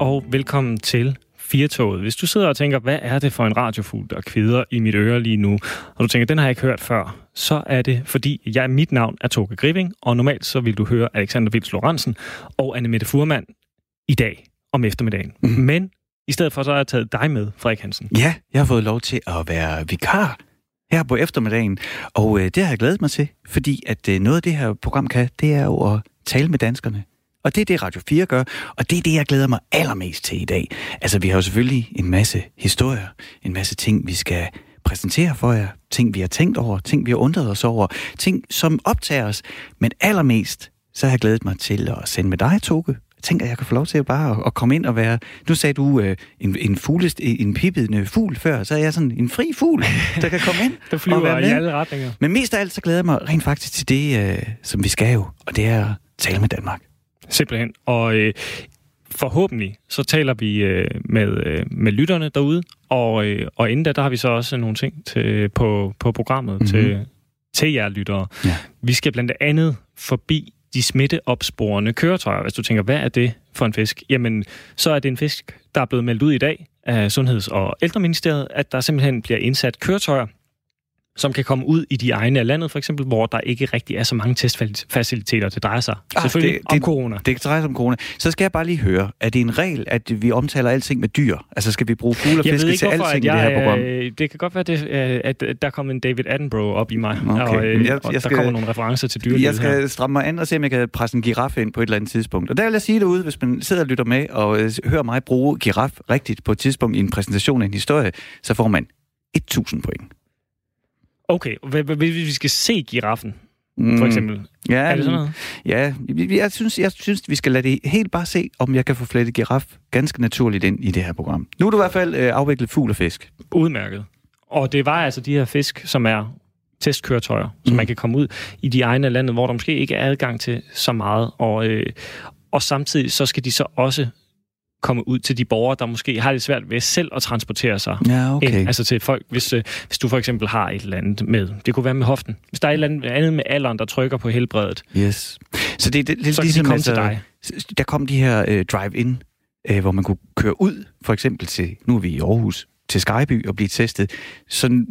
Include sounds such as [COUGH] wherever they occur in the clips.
og velkommen til Firtoget. Hvis du sidder og tænker, hvad er det for en radiofugl, der kvider i mit øre lige nu, og du tænker, den har jeg ikke hørt før, så er det, fordi jeg, mit navn er Toge Griving, og normalt så vil du høre Alexander Vils Lorentzen og Anne Mette Furman i dag om eftermiddagen. Mm. Men i stedet for, så har jeg taget dig med, Frederik Hansen. Ja, jeg har fået lov til at være vikar her på eftermiddagen, og øh, det har jeg glædet mig til, fordi at øh, noget af det her program kan, det er jo at tale med danskerne. Og det er det, Radio 4 gør, og det er det, jeg glæder mig allermest til i dag. Altså, vi har jo selvfølgelig en masse historier, en masse ting, vi skal præsentere for jer, ting, vi har tænkt over, ting, vi har undret os over, ting, som optager os. Men allermest, så har jeg glædet mig til at sende med dig, Toge, jeg tænker, jeg kan få lov til at bare at, komme ind og være... Nu sagde du øh, en, en, fuglest, en pippende fugl før, så er jeg sådan en fri fugl, der kan komme ind [LAUGHS] Der flyver og være i med. alle retninger. Men mest af alt, så glæder jeg mig rent faktisk til det, øh, som vi skal jo, og det er at tale med Danmark. Simpelthen. Og øh, forhåbentlig så taler vi øh, med, øh, med lytterne derude, og, øh, og inden da, der har vi så også nogle ting til, på, på programmet Mhm. mm-hmm. til, til jer lyttere. Ja. Vi skal blandt andet forbi de smitteopsporende køretøjer. Hvis du tænker, hvad er det for en fisk? Jamen, så er det en fisk, der er blevet meldt ud i dag af Sundheds- og Ældreministeriet, at der simpelthen bliver indsat køretøjer, som kan komme ud i de egne af landet, for eksempel, hvor der ikke rigtig er så mange testfaciliteter. Det drejer sig Ah, selvfølgelig det- om det- corona. Det drejer sig om corona. Så skal jeg bare lige høre, er det en regel, at vi omtaler alting med dyr? Altså skal vi bruge fugle og Jeg fiske ikke, til hvorfor alting at i det her jeg, program? øh, det kan godt være, det, øh, at der er kommet en David Attenborough op i mig, Okay, og, øh, jeg- og jeg skal- der kommer nogle referencer til dyrelivet Jeg skal her. stramme mig an og se, om jeg kan presse en giraf ind på et eller andet tidspunkt. Og der vil jeg sige derude, hvis man sidder og lytter med og øh, hører mig bruge giraf rigtigt på et tidspunkt i en præsentation af en historie, så får man 1000 point. Okay, hvis vi skal se giraffen, Mm, for eksempel, Ja, er det sådan noget? Ja, jeg synes, jeg synes, vi skal lade det helt bare se, om jeg kan få flettet giraf ganske naturligt ind i det her program. Nu er du i hvert fald øh, afviklet fugl og fisk. Udmærket. Og det var altså de her fisk, som er testkøretøjer, som Mm. man kan komme ud i de egne af landet, hvor der måske ikke er adgang til så meget. Og, øh, og samtidig så skal de så også komme ud til de borgere, der måske har det svært ved selv at transportere sig Ja, okay. ind, altså til folk, hvis, øh, hvis du for eksempel har et eller andet med, det kunne være med hoften, hvis der er et eller andet, med alderen, der trykker på helbredet, Yes. Så det, det, det så er kan de altså, til dig. Der kom de her øh, drive-in, øh, hvor man kunne køre ud, for eksempel til, nu er vi i Aarhus, til Skyby og blive testet. Så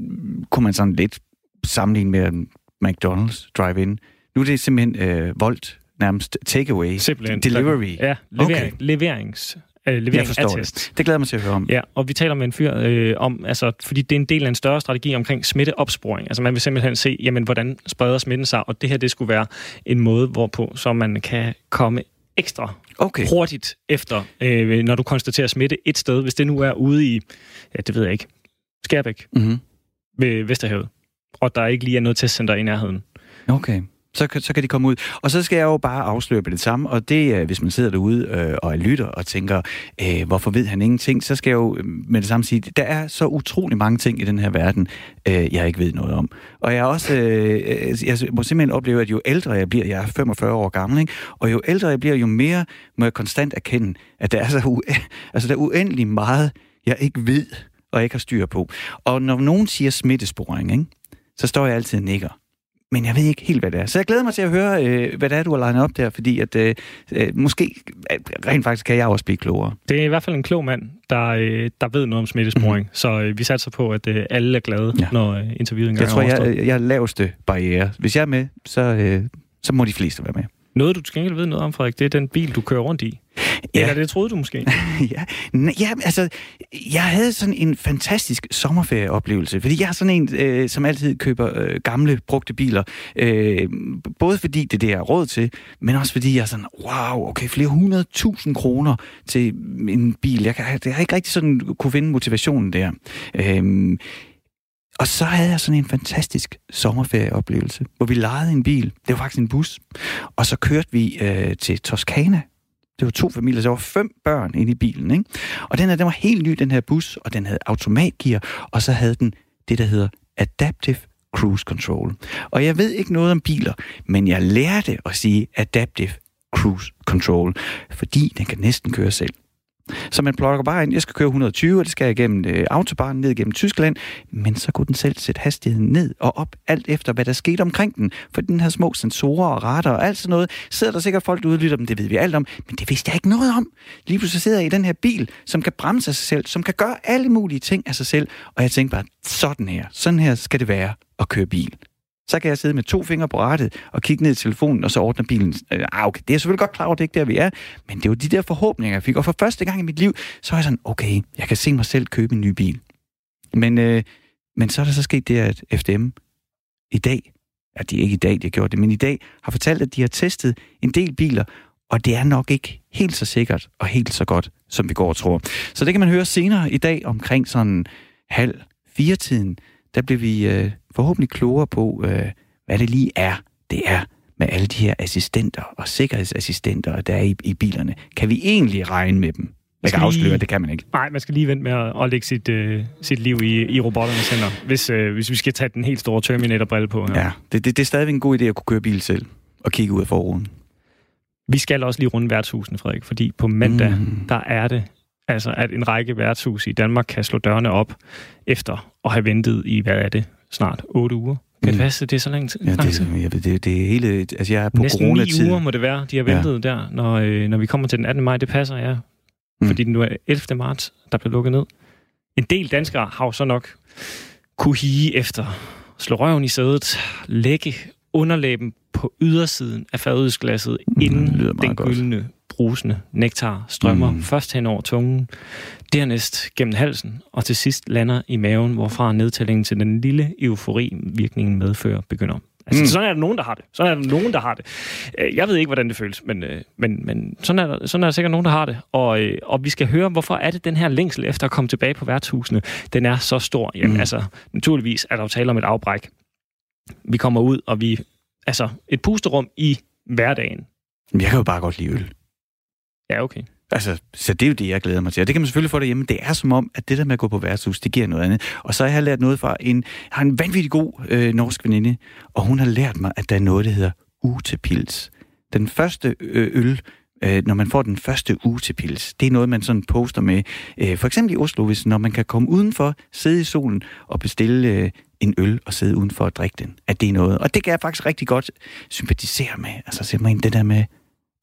kunne man sådan lidt sammenligne med en McDonald's drive-in. Nu er det simpelthen øh, Volt, nærmest takeaway, Simpelthen. delivery. Ja, levering, okay. leverings, øh, Jeg levering forstår af test. det. Det glæder jeg mig til at høre om. Ja, og vi taler med en fyr øh, om, altså, fordi det er en del af en større strategi omkring smitteopsporing. Altså man vil simpelthen se, jamen, hvordan spreder smitten sig, og det her, det skulle være en måde, hvorpå så man kan komme ekstra Okay. hurtigt efter, øh, når du konstaterer smitte et sted, hvis det nu er ude i, ja, det ved jeg ikke, Skærbæk Mm-hmm. ved Vesterhavet, og der ikke lige er noget testcenter i nærheden. Okay. Så, kan- så kan de komme ud. Og så skal jeg jo bare afsløre på det samme, og det er, hvis man sidder derude øh, og er lytter og tænker, øh, hvorfor ved han ingenting, så skal jeg jo øh, med det samme sige, der er så utrolig mange ting i den her verden, øh, jeg ikke ved noget om. Og jeg er også, øh, jeg må simpelthen opleve, at jo ældre jeg bliver, jeg er 45 år gammel, ikke? og jo ældre jeg bliver, jo mere må jeg konstant erkende, at der er så u- [LAUGHS] altså, der er uendelig meget, jeg ikke ved, og ikke har styr på. Og når nogen siger smittesporing, ikke? så står jeg altid og nikker. Men jeg ved ikke helt, hvad det er. Så jeg glæder mig til at høre, øh, hvad det er, du har legnet op der, fordi at øh, øh, måske øh, rent faktisk kan jeg også blive klogere. Det er i hvert fald en klog mand, der, øh, der ved noget om smittesporing, mm. så øh, vi satser på, at øh, alle er glade, Ja. ja. når øh, interviewet engang Jeg tror, er overstået. jeg, jeg er laveste barriere. Hvis jeg er med, så, øh, så må de fleste være med. Noget, du til gengæld ved noget om, Frederik, det er den bil, du kører rundt i. Ja. Eller det troede du måske. [LAUGHS] ja, ja, altså, jeg havde sådan en fantastisk sommerferieoplevelse, fordi jeg er sådan en, øh, som altid køber øh, gamle, brugte biler. Øh, både fordi det er det, jeg har råd til, men også fordi jeg er sådan, wow, okay, flere hundrede tusind kroner til en bil. Jeg, kan, jeg har ikke rigtig sådan kunne finde motivationen der. Øh, og så havde jeg sådan en fantastisk sommerferieoplevelse, hvor vi lejede en bil. Det var faktisk en bus. Og så kørte vi øh, til Toskana. Det var to familier, så der var fem børn inde i bilen. Ikke? Og den, her, den var helt ny, den her bus, og den havde automatgear, og så havde den det, der hedder Adaptive Cruise Control. Og jeg ved ikke noget om biler, men jeg lærte at sige Adaptive Cruise Control, fordi den kan næsten køre selv. Så man plukker bare ind, jeg skal køre 120, og det skal jeg igennem øh, autobahn, ned gennem Tyskland, men så kunne den selv sætte hastigheden ned og op, alt efter hvad der skete omkring den. For den har små sensorer og radar og alt sådan noget, sidder der sikkert folk, der udlytter dem, det ved vi alt om, men det vidste jeg ikke noget om. Lige pludselig sidder jeg i den her bil, som kan bremse af sig selv, som kan gøre alle mulige ting af sig selv, og jeg tænkte bare, sådan her, sådan her skal det være at køre bil så kan jeg sidde med to fingre på rattet og kigge ned i telefonen, og så ordner bilen. Øh, ah, okay, det er selvfølgelig godt klar over, det er ikke der, vi er, men det er jo de der forhåbninger, jeg fik. Og for første gang i mit liv, så er jeg sådan, okay, jeg kan se mig selv købe en ny bil. Men, øh, men så er der så sket det, at FDM i dag, ja, de er ikke i dag, de har gjort det, men i dag har fortalt, at de har testet en del biler, og det er nok ikke helt så sikkert og helt så godt, som vi går og tror. Så det kan man høre senere i dag omkring sådan halv fire tiden der bliver vi øh, forhåbentlig klogere på, øh, hvad det lige er, det er med alle de her assistenter og sikkerhedsassistenter, der er i, i bilerne. Kan vi egentlig regne med dem? Jeg kan afsløre, det kan man ikke. Nej, man skal lige vente med at, at lægge sit, øh, sit liv i, i robotternes hænder, hvis, øh, hvis vi skal tage den helt store Terminator-brille på. Her. Ja, det, det, det er stadigvæk en god idé at kunne køre bil selv og kigge ud af forruden. Vi skal også lige runde værtshusene, Frederik, fordi på mandag, mm. der er det Altså, at en række værtshus i Danmark kan slå dørene op efter at have ventet i, hvad er det, snart 8 uger. Kan det mm. passe, det er så lang tid? Ja, det, jeg, det, det er hele... Altså, jeg er på Næsten coronatid. ni uger må det være, de har ventet ja. der, når, øh, når vi kommer til den 18. maj. Det passer, ja. Mm. Fordi den nu er 11. marts, der bliver lukket ned. En del danskere har jo så nok kunne hige efter, slå røven i sædet, lægge underlæben på ydersiden af fadødsglasset, mm, inden den gyldne brusende nektar strømmer mm. først hen over tungen, dernæst gennem halsen, og til sidst lander i maven, hvorfra nedtællingen til den lille eufori, virkningen medfører, begynder. Altså, mm. Sådan er der nogen, der har det. Sådan er der nogen, der har det. Øh, jeg ved ikke, hvordan det føles, men, øh, men, men sådan, er der, sådan er der sikkert nogen, der har det. Og, øh, og vi skal høre, hvorfor er det den her længsel efter at komme tilbage på værtshusene, den er så stor. Jamen mm. altså, naturligvis er der jo tale om et afbræk. Vi kommer ud, og vi... Altså, et pusterum i hverdagen. Jeg kan jo bare godt lide øl. Ja, okay. Altså, så det er jo det, jeg glæder mig til. Og det kan man selvfølgelig få derhjemme. Det er som om, at det der med at gå på værtshus, det giver noget andet. Og så har jeg lært noget fra en, jeg har en vanvittig god øh, norsk veninde, og hun har lært mig, at der er noget, der hedder utepils. Den første øh, øl, øh, når man får den første utepils, det er noget, man sådan poster med. Øh, for eksempel i Oslo, hvis når man kan komme udenfor, sidde i solen og bestille øh, en øl og sidde udenfor og drikke den, at det er noget. Og det kan jeg faktisk rigtig godt sympatisere med. Altså simpelthen det der med,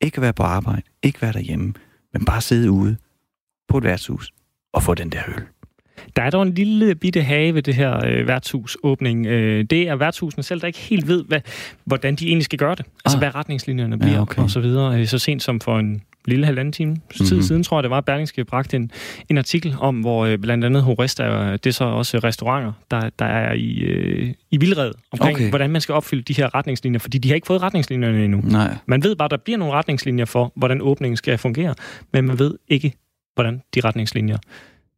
ikke være på arbejde, ikke være derhjemme, men bare sidde ude på et værtshus og få den der øl. Der er dog en lille bitte have ved det her øh, værtshusåbning. Øh, det er værtshusene selv, der ikke helt ved, hvad, hvordan de egentlig skal gøre det. Altså, ah. hvad retningslinjerne bliver, ja, okay. og så videre. Øh, så sent som for en lille halvanden time tid mm-hmm. siden, tror jeg, det var, at Berlingske bragte en, en artikel om, hvor øh, blandt andet Horesta, det er så også restauranter, der, der er i, øh, i vildred omkring, okay. hvordan man skal opfylde de her retningslinjer, fordi de har ikke fået retningslinjerne endnu. Nej. Man ved bare, der bliver nogle retningslinjer for, hvordan åbningen skal fungere, men man ved ikke, hvordan de retningslinjer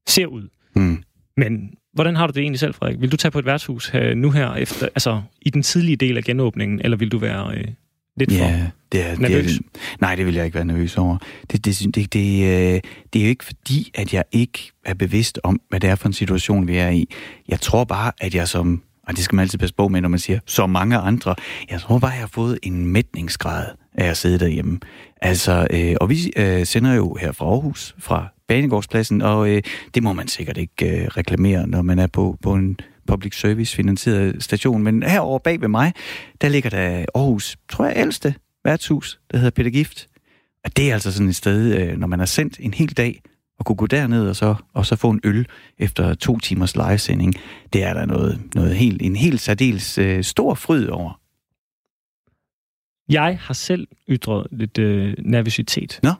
ser ud. Mm. Men hvordan har du det egentlig selv, Frederik? Vil du tage på et værtshus her, nu her, efter, altså i den tidlige del af genåbningen, eller vil du være øh, lidt ja, for det er, nervøs? Det er, nej, det vil jeg ikke være nervøs over. Det, det, det, det, øh, det er jo ikke fordi, at jeg ikke er bevidst om, hvad det er for en situation, vi er i. Jeg tror bare, at jeg som, og det skal man altid passe på med, når man siger, så mange andre, jeg tror bare, jeg har fået en mætningsgrad af at sidde derhjemme. Altså, øh, og vi øh, sender jo her fra Aarhus, fra Banegårdspladsen, og øh, det må man sikkert ikke øh, reklamere, når man er på, på en public service finansieret station. Men herovre bag ved mig, der ligger der Aarhus, tror jeg, ældste værtshus, der hedder Peter Gift. Og det er altså sådan et sted, øh, når man har sendt en hel dag, og kunne gå derned og så, og så få en øl efter to timers livesending, det er der noget, noget helt, en helt særdeles øh, stor fryd over. Jeg har selv ytret lidt øh, nervøsitet. Nå?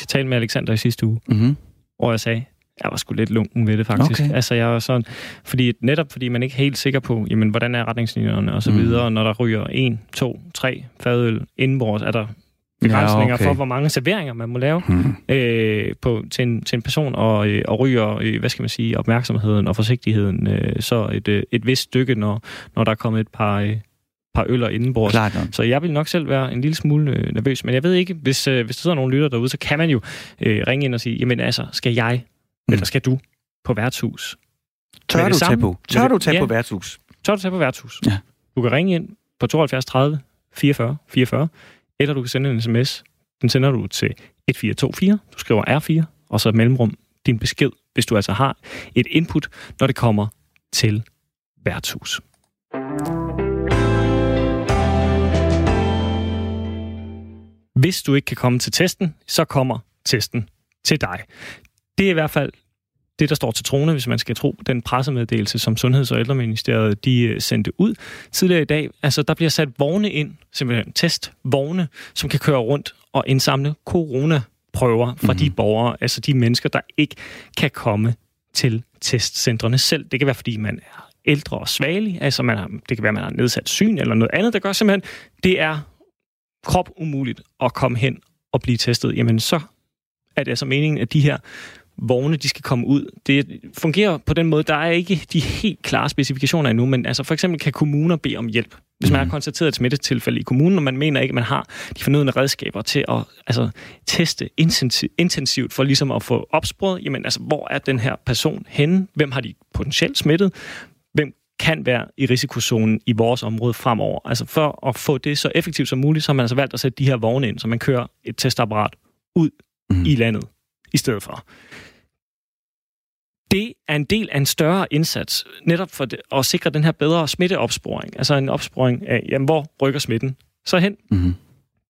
Jeg talte med Alexander i sidste uge, mm-hmm. og jeg sagde, jeg var sgu lidt lunken ved det, faktisk. Okay. Altså, jeg var sådan, fordi, netop fordi man ikke er helt sikker på, jamen, hvordan er retningslinjerne og så mm. videre, når der ryger en, to, tre fadøl indenbords, er der begrænsninger ja, okay. for, hvor mange serveringer man må lave mm. øh, på, til, en, til en person, og, øh, og ryger, øh, hvad skal man sige, opmærksomheden og forsigtigheden øh, så et, øh, et vist stykke, når, når der er kommet et par, øh, par øller indenbords. Klart Så jeg vil nok selv være en lille smule øh, nervøs, men jeg ved ikke, hvis, øh, hvis der sidder nogle lytter derude, så kan man jo øh, ringe ind og sige, jamen altså, skal jeg mm. eller skal du på værtshus? Tør du tage på? Tør du tage ja. på værtshus? Tør du tage på værtshus? Ja. Du kan ringe ind på 72 30 44 44, eller du kan sende en sms Den sender du til 1424. Du skriver R4, og så mellemrum din besked, hvis du altså har et input, når det kommer til værtshus. Hvis du ikke kan komme til testen, så kommer testen til dig. Det er i hvert fald det, der står til trone, hvis man skal tro den pressemeddelelse, som Sundheds- og Ældreministeriet de øh, sendte ud tidligere i dag. Altså, der bliver sat vogne ind, simpelthen testvogne, som kan køre rundt og indsamle coronaprøver fra mm. de borgere, altså de mennesker, der ikke kan komme til testcentrene selv. Det kan være, fordi man er ældre og svagelig, altså man har, det kan være, man har nedsat syn eller noget andet, der gør simpelthen, det er krop umuligt at komme hen og blive testet. Jamen, så er det altså meningen, at de her vogne, de skal komme ud. Det fungerer på den måde, der er ikke de helt klare specifikationer endnu, men altså for eksempel kan kommuner bede om hjælp. Hvis man har mhm. konstateret et smittetilfælde i kommunen, og man mener ikke, at man har de fornødne redskaber til at altså, teste intensivt for ligesom at få opsporet, jamen altså, hvor er den her person henne? Hvem har de potentielt smittet? Kan være i risikozonen i vores område fremover? Altså for at få det så effektivt som muligt, så har man altså valgt at sætte de her vogne ind, så man kører et testapparat ud mm. i landet i stedet for det er en del af en større indsats, netop for at sikre den her bedre smitteopsporing. Altså en opsporing af, jamen, hvor rykker smitten så hen? Mm-hmm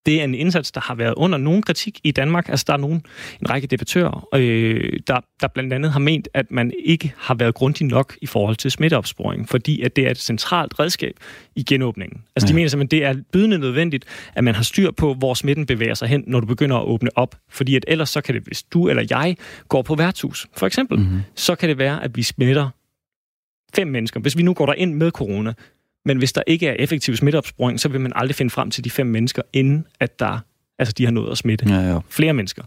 det er en indsats, der har været under nogen kritik i Danmark. Altså, der er nogen, en række debattører, øh, der, der blandt andet har ment, at man ikke har været grundig nok i forhold til smitteopsporing, fordi at det er et centralt redskab i genåbningen. Altså, ja. de mener simpelthen, det er bydende nødvendigt, at man har styr på, hvor smitten bevæger sig hen, når du begynder at åbne op. Fordi at ellers så kan det, hvis du eller jeg går på værtshus, for eksempel, mm-hmm. så kan det være, at vi smitter fem mennesker. Hvis vi nu går der ind med corona, men hvis der ikke er effektiv smitteopsporing, så vil man aldrig finde frem til de fem mennesker, inden at der, altså de har nået at smitte ja, ja. flere mennesker.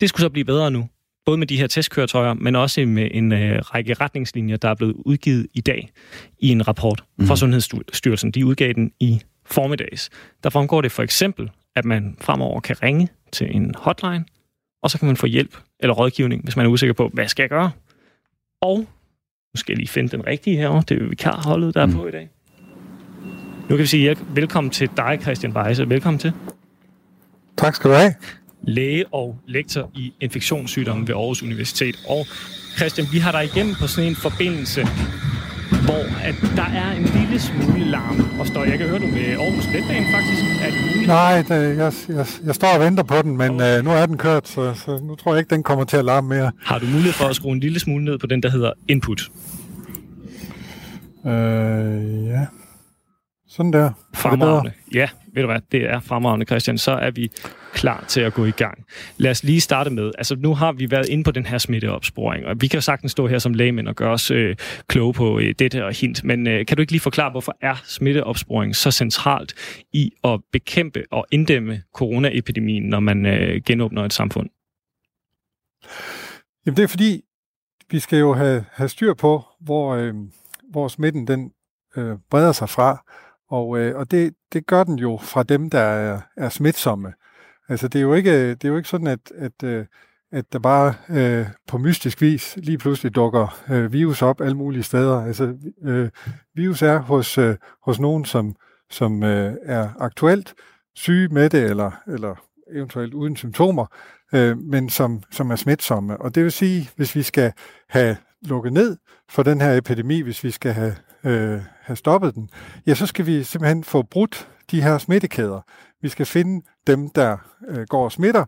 Det skulle så blive bedre nu. Både med de her testkøretøjer, men også med en øh, række retningslinjer, der er blevet udgivet i dag i en rapport mm. fra Sundhedsstyrelsen. De udgav den i formiddags. Der fremgår det for eksempel, at man fremover kan ringe til en hotline, og så kan man få hjælp eller rådgivning, hvis man er usikker på, hvad skal jeg gøre? Og nu skal jeg lige finde den rigtige her. Det er vikarholdet, der er mm. på i dag. Nu kan vi sige velkommen til dig, Christian Weise. Velkommen til. Tak skal du have. Læge og lektor i infektionssygdomme ved Aarhus Universitet. Og Christian, vi har dig igennem på sådan en forbindelse, hvor at der er en lille smule larm og støj. Jeg kan høre, du med Aarhus Letbane faktisk. Er det Nej, det, jeg, jeg, jeg står og venter på den, men okay. øh, nu er den kørt, så, så nu tror jeg ikke, den kommer til at larme mere. Har du mulighed for at skrue en lille smule ned på den, der hedder input? Øh, ja. Sådan der. Fremragende. Ja, ved du hvad, det er fremragende, Christian. Så er vi klar til at gå i gang. Lad os lige starte med, altså nu har vi været inde på den her smitteopsporing, og vi kan jo sagtens stå her som lægemænd og gøre os øh, kloge på øh, dette og hint, men øh, kan du ikke lige forklare, hvorfor er smitteopsporing så centralt i at bekæmpe og inddæmme coronaepidemien, når man øh, genåbner et samfund? Jamen det er fordi, vi skal jo have, have styr på, hvor, øh, hvor smitten den øh, breder sig fra, og, øh, og det, det gør den jo fra dem, der er, er smitsomme. Altså det er jo ikke, det er jo ikke sådan, at, at, øh, at der bare øh, på mystisk vis lige pludselig dukker øh, virus op alle mulige steder. Altså øh, virus er hos, øh, hos nogen, som, som øh, er aktuelt syge med det, eller, eller eventuelt uden symptomer, øh, men som, som er smitsomme. Og det vil sige, hvis vi skal have lukket ned for den her epidemi, hvis vi skal have øh, have stoppet den, ja, så skal vi simpelthen få brudt de her smittekæder. Vi skal finde dem, der øh, går og smitter,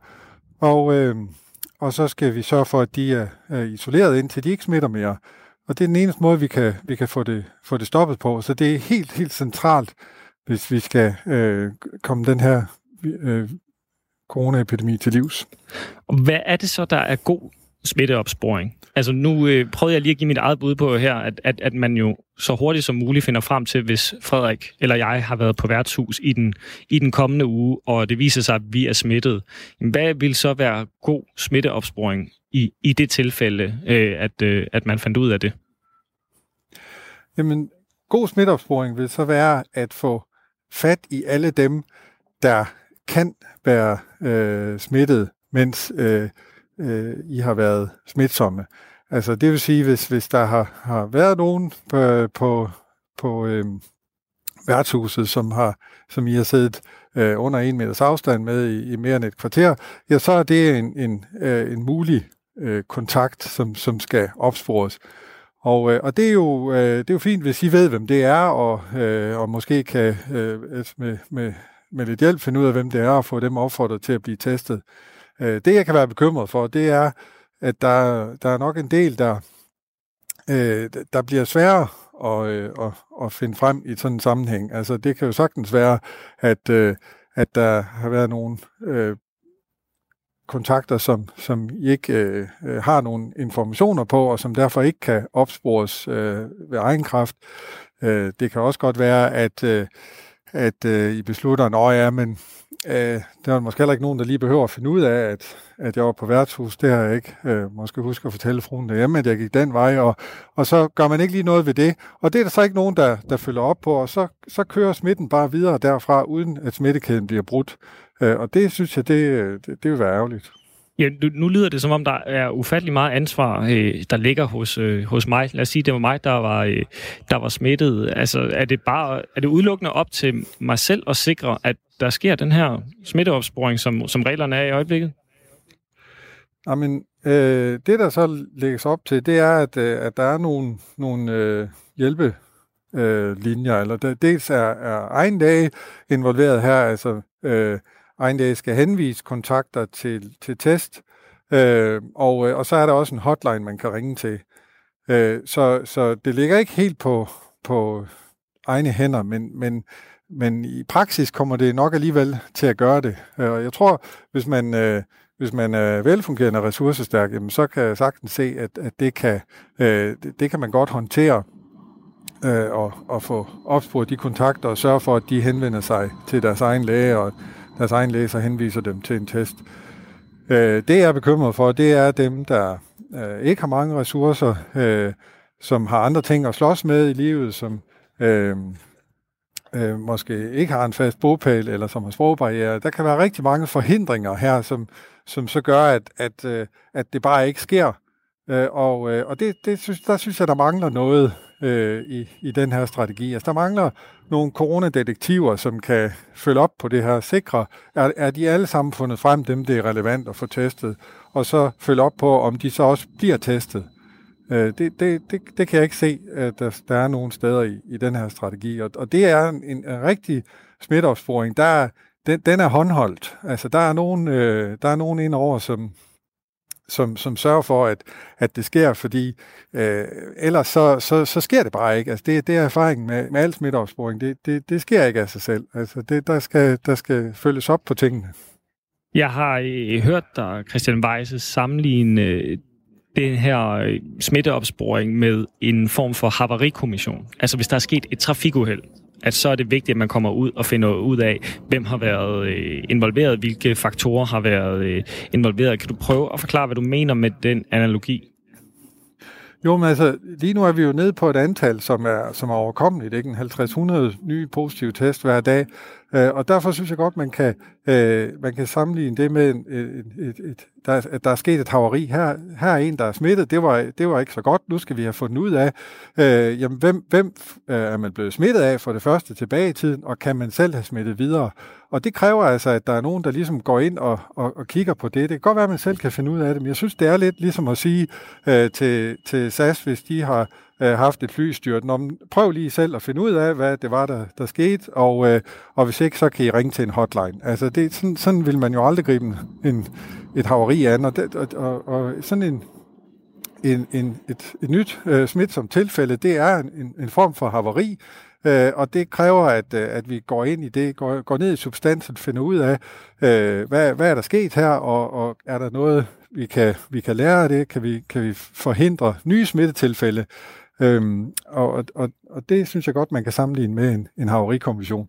og, øh, og så skal vi sørge for, at de er, er isoleret, indtil de ikke smitter mere. Og det er den eneste måde, vi kan, vi kan få, det, få det stoppet på. Så det er helt, helt centralt, hvis vi skal øh, komme den her øh, coronaepidemi til livs. Hvad er det så, der er god smitteopsporing? Altså nu øh, prøvede jeg lige at give mit eget bud på her, at, at, at man jo så hurtigt som muligt finder frem til, hvis Frederik eller jeg har været på værtshus i den, i den kommende uge, og det viser sig, at vi er smittet. Hvad vil så være god smitteopsporing i, i det tilfælde, øh, at, øh, at man fandt ud af det? Jamen, god smitteopsporing vil så være at få fat i alle dem, der kan være øh, smittet, mens øh, øh, I har været smitsomme. Altså det vil sige, hvis, hvis der har, har været nogen på, på, på øh, værtshuset, som, har, som I har siddet øh, under en meters afstand med i, i mere end et kvarter, ja, så er det en, en, øh, en mulig øh, kontakt, som, som skal opspores. Og, øh, og det, er jo, øh, det er jo fint, hvis I ved, hvem det er, og, øh, og måske kan øh, med, med, med lidt hjælp finde ud af, hvem det er, og få dem opfordret til at blive testet. Øh, det, jeg kan være bekymret for, det er, at der, der er nok en del, der, øh, der bliver sværere at, øh, at, at finde frem i sådan en sammenhæng. Altså, det kan jo sagtens være, at, øh, at der har været nogle øh, kontakter, som, som I ikke øh, øh har nogen informationer på, og som derfor ikke kan opspores øh, ved egen kraft. Øh, det kan også godt være, at, øh, at øh, I beslutter, at ja, men øh, der er måske heller ikke nogen, der lige behøver at finde ud af, at, at jeg var på værtshus. Det har jeg ikke. Øh, måske huske at fortælle fruen derhjemme, at jeg gik den vej, og, og så gør man ikke lige noget ved det. Og det er der så ikke nogen, der, der følger op på, og så, så kører smitten bare videre derfra, uden at smittekæden bliver brudt. Øh, og det synes jeg, det, øh, det, det vil være ærgerligt. Ja, nu, lyder det som om, der er ufattelig meget ansvar, øh, der ligger hos, øh, hos mig. Lad os sige, det var mig, der var, øh, der var smittet. Altså, er det, bare, er det udelukkende op til mig selv at sikre, at der sker den her smitteopsporing, som, som reglerne er i øjeblikket? Jamen, øh, det der så lægges op til, det er, at, øh, at der er nogle, nogle øh, hjælpe øh, linjer, eller der, dels er, er egen dage involveret her, altså øh, egen dage skal henvise kontakter til, til test, øh, og, øh, og så er der også en hotline, man kan ringe til. Øh, så, så det ligger ikke helt på, på egne hænder, men, men, men i praksis kommer det nok alligevel til at gøre det. Øh, og jeg tror, hvis man... Øh, hvis man er velfungerende og ressourcestærk, jamen, så kan jeg sagtens se, at, at det, kan, øh, det, det kan man godt håndtere øh, og, og få opspurgt de kontakter og sørge for, at de henvender sig til deres egen læge, og deres egen læge så henviser dem til en test. Øh, det jeg er bekymret for, det er dem, der øh, ikke har mange ressourcer, øh, som har andre ting at slås med i livet, som øh, øh, måske ikke har en fast bogpæl, eller som har sprogbarriere. Der kan være rigtig mange forhindringer her, som, som så gør, at, at, øh, at det bare ikke sker. Øh, og øh, og det, det synes, der synes jeg, der mangler noget øh, i, i den her strategi. Altså, der mangler nogle coronadetektiver, som kan følge op på det her, sikre, er, er de alle sammen fundet frem, dem det er relevant at få testet, og så følge op på, om de så også bliver testet. Øh, det, det, det, det kan jeg ikke se, at der, der er nogen steder i, i den her strategi, og, og det er en, en, en rigtig smitteopsporing. Der, den, den er håndholdt. Altså, der er nogen, øh, der er nogen indover, som, som, som sørger for, at, at det sker, fordi øh, ellers så, så, så sker det bare ikke. Altså det, det er erfaringen med, med al smitteopsporing. Det, det, det sker ikke af sig selv. Altså det, der, skal, der skal følges op på tingene. Jeg har øh, hørt dig, Christian Weisse, sammenligne øh, den her øh, smitteopsporing med en form for havarikommission. Altså hvis der er sket et trafikuheld, at så er det vigtigt, at man kommer ud og finder ud af, hvem har været øh, involveret, hvilke faktorer har været øh, involveret. Kan du prøve at forklare, hvad du mener med den analogi? Jo, men altså, lige nu er vi jo nede på et antal, som er, som er overkommeligt, ikke? En 50-100 nye positive test hver dag. Øh, og derfor synes jeg godt, man kan, øh, man kan sammenligne det med, en, et, et, et, der, at der er sket et haveri. Her, her er en, der er smittet. Det var, det var ikke så godt. Nu skal vi have fundet ud af, øh, jamen, hvem, hvem øh, er man blevet smittet af for det første tilbage i tiden, og kan man selv have smittet videre? Og det kræver altså, at der er nogen, der ligesom går ind og, og, og kigger på det. Det kan godt være, at man selv kan finde ud af det, men jeg synes, det er lidt ligesom at sige øh, til, til SAS, hvis de har øh, haft et flystyrt. Nå, prøv lige selv at finde ud af, hvad det var, der, der skete, og, øh, og hvis ikke, så kan I ringe til en hotline. Altså, det, sådan, sådan vil man jo aldrig gribe en, et haveri an, og, det, og, og, og sådan en, en, en, et, et nyt øh, smitsomt tilfælde, det er en, en form for haveri, øh, og det kræver, at, øh, at vi går ind i det, går, går ned i substansen, finder ud af, øh, hvad, hvad er der sket her, og, og er der noget, vi kan, vi kan lære af det, kan vi, kan vi forhindre nye smittetilfælde, Øhm, og, og, og det synes jeg godt, man kan sammenligne med en, en havarikommission.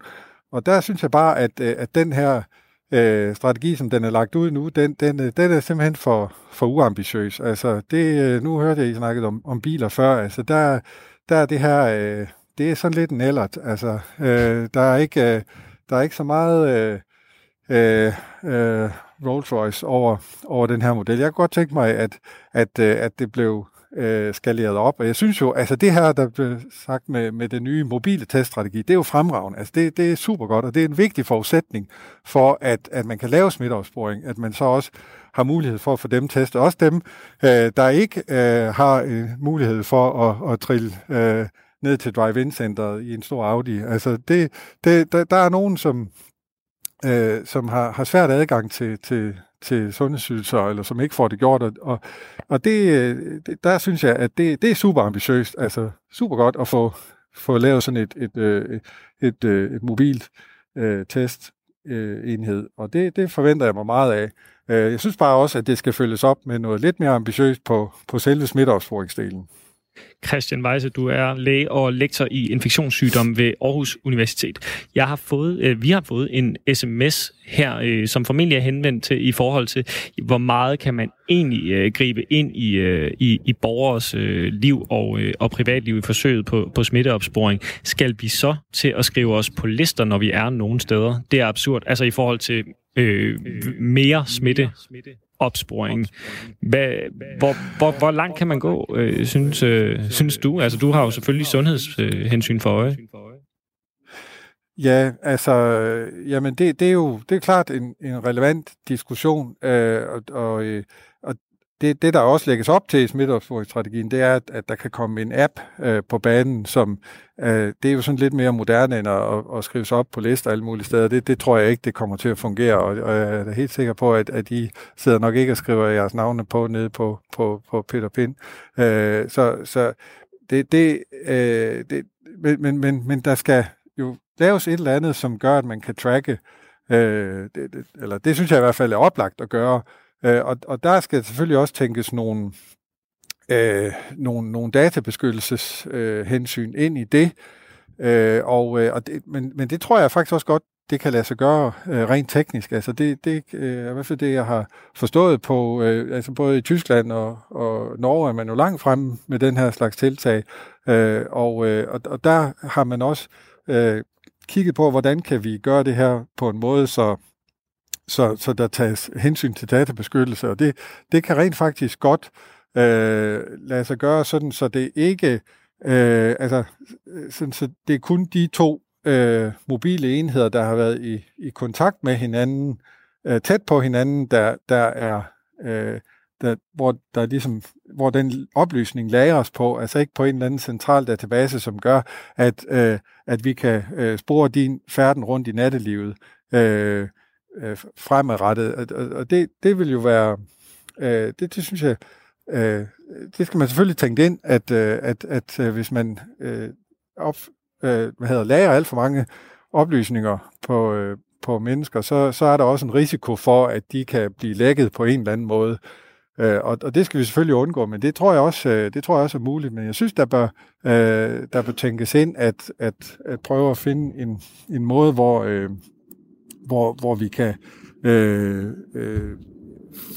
Og der synes jeg bare, at, øh, at den her øh, strategi, som den er lagt ud nu, den, den, øh, den er simpelthen for, for uambitiøs. Altså, det, øh, nu hørte jeg, I snakket om, om biler før. Altså, der, der er det her, øh, det er sådan lidt en ellert. Altså, øh, der, er ikke, øh, der er ikke så meget øh, øh, Rolls Royce over, over den her model. Jeg kunne godt tænke mig, at, at, at det blev øh, skaleret op. Og jeg synes jo, altså det her, der blev sagt med, med den nye mobile teststrategi, det er jo fremragende. Altså det, det er super godt, og det er en vigtig forudsætning for, at, at man kan lave smitteopsporing, at man så også har mulighed for at få dem testet. Også dem, øh, der ikke øh, har øh, mulighed for at, at trille øh, ned til drive-in-centeret i en stor Audi. Altså det, det, der, der er nogen, som, øh, som har, har svært adgang til, til, til sundhedsydelser, eller som ikke får det gjort. Og, og det, øh, der synes jeg, at det, det er super ambitiøst, altså super godt at få, få lavet sådan et, et, øh, et, øh, et, et mobilt øh, test øh, enhed, og det, det forventer jeg mig meget af. Jeg synes bare også, at det skal følges op med noget lidt mere ambitiøst på, på selve smitteopsporingsdelen. Christian Weise, du er læge og lektor i infektionssygdom ved Aarhus Universitet. Jeg har fået, øh, vi har fået en sms her, øh, som formentlig er henvendt til i forhold til, hvor meget kan man egentlig øh, gribe ind i, i, i borgers liv og, og privatliv i forsøget på, på smitteopsporing. Skal vi så til at skrive os på lister, når vi er nogen steder? Det er absurd. Altså i forhold til øh, mere smitte opsporing. Hvad, hvor, hvor, hvor langt kan man gå, øh, synes, øh, synes du? Altså, du har jo selvfølgelig sundhedshensyn for øje. Ja, altså, jamen det, det er jo det er klart en, en relevant diskussion, øh, og, og, øh, og det, det, der også lægges op til i smitteopsporingsstrategien, det er, at, at der kan komme en app øh, på banen, som øh, det er jo sådan lidt mere moderne end at, at, at skrives op på lister alle mulige steder. Det, det tror jeg ikke, det kommer til at fungere, og, og jeg er helt sikker på, at, at I sidder nok ikke og skriver jeres navne på nede på, på, på Peter Pind. Øh, så så det, det, øh, det men, men, men der skal jo laves et eller andet, som gør, at man kan tracke, øh, det, det, eller det synes jeg i hvert fald er oplagt at gøre, Øh, Øh, og, og der skal selvfølgelig også tænkes nogle, øh, nogle, nogle databeskyttelseshensyn øh, ind i det. Øh, og, øh, og det men, men det tror jeg faktisk også godt, det kan lade sig gøre øh, rent teknisk. Altså det, det øh, er i hvert fald det, jeg har forstået på, øh, altså både i Tyskland og, og Norge er man jo langt fremme med den her slags tiltag. Øh, og, øh, og, og der har man også øh, kigget på, hvordan kan vi gøre det her på en måde, så så, så der tages hensyn til databeskyttelse, og det, det kan rent faktisk godt øh, lade sig gøre sådan, så det ikke, øh, altså, sådan, så det er kun de to øh, mobile enheder, der har været i, i kontakt med hinanden, øh, tæt på hinanden, der, der er, øh, der, hvor, der ligesom, hvor den oplysning lagres på, altså ikke på en eller anden central database, som gør, at, øh, at vi kan øh, spore din færden rundt i nattelivet. Øh, øh, fremadrettet. Og, og det, det vil jo være, øh, det, det synes jeg, øh, det skal man selvfølgelig tænke ind, at, øh, at, at øh, hvis man øh, op, øh, hvad hedder, lager alt for mange oplysninger på, øh, på mennesker, så, så er der også en risiko for, at de kan blive lækket på en eller anden måde. Øh, og, og det skal vi selvfølgelig undgå, men det tror jeg også, øh, det tror jeg også er muligt. Men jeg synes, der bør, øh, der bør tænkes ind at, at, at prøve at finde en, en måde, hvor, øh, hvor, hvor vi kan øh, øh,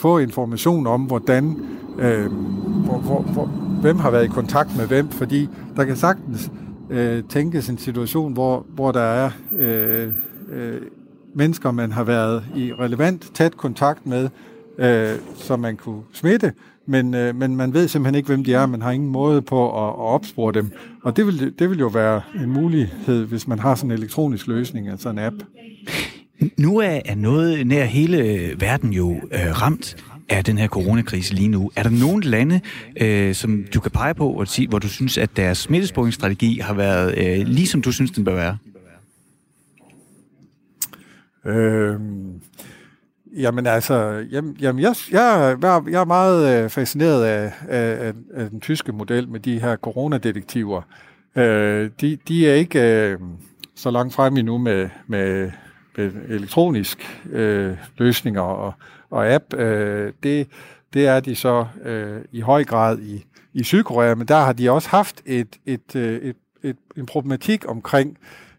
få information om, hvordan, øh, hvor, hvor, hvor, hvem har været i kontakt med hvem, fordi der kan sagtens øh, tænkes en situation, hvor, hvor der er øh, øh, mennesker, man har været i relevant tæt kontakt med, øh, som man kunne smitte, men, øh, men man ved simpelthen ikke, hvem de er, man har ingen måde på at, at opspore dem. Og det vil, det vil jo være en mulighed, hvis man har sådan en elektronisk løsning, altså en app. Nu er, er noget nær hele øh, verden jo øh, ramt af den her coronakrise lige nu. Er der nogle lande, øh, som du kan pege på, og sige, hvor du synes, at deres smittesporingsstrategi har været øh, ligesom du synes, den bør være? Øhm, jamen altså, jamen, jamen jeg, jeg, jeg er meget øh, fascineret af, af, af den tyske model med de her coronadetektiver. Øh, de, de er ikke øh, så langt frem endnu med med elektronisk øh, løsninger og, og app, øh, det, det er de så øh, i høj grad i, i Sydkorea, men der har de også haft et, et, øh, et, et, en problematik omkring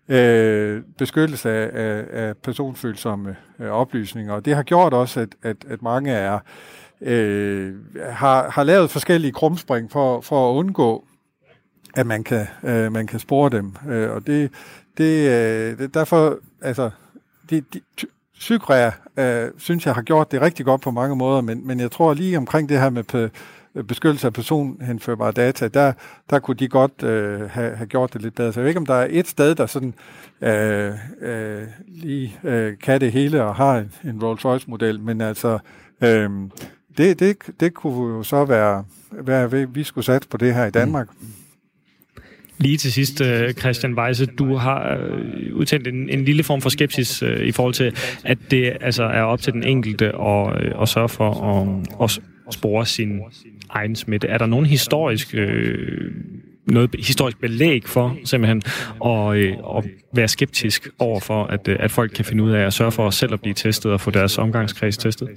øh, beskyttelse af, af, af personfølsomme øh, oplysninger, og det har gjort også, at, at, at mange er øh, har, har lavet forskellige krumspring for, for at undgå, at man kan, øh, man kan spore dem. Øh, og det, det, øh, derfor, altså, de, de, Sydkorea øh, synes jeg har gjort det rigtig godt på mange måder, men, men jeg tror lige omkring det her med øh, beskyttelse af personhenførbare data, der, der kunne de godt øh, have, have gjort det lidt bedre. Så jeg ved ikke, om der er et sted, der sådan øh, øh, lige øh, kan det hele og har en, en Rolls-Royce-model, men altså, øh, det, det, det kunne jo så være, være, vi skulle satse på det her i Danmark. Mm. Lige til sidst, øh, Christian Weise, du har øh, udtalt en, en lille form for skepsis øh, i forhold til, at det altså er op til den enkelte at, øh, at sørge for at, at spore sin egen smitte. Er der nogen historisk noget historisk belæg for simpelthen at, at være skeptisk over for, at, at folk kan finde ud af at sørge for selv at blive testet og få deres omgangskreds testet?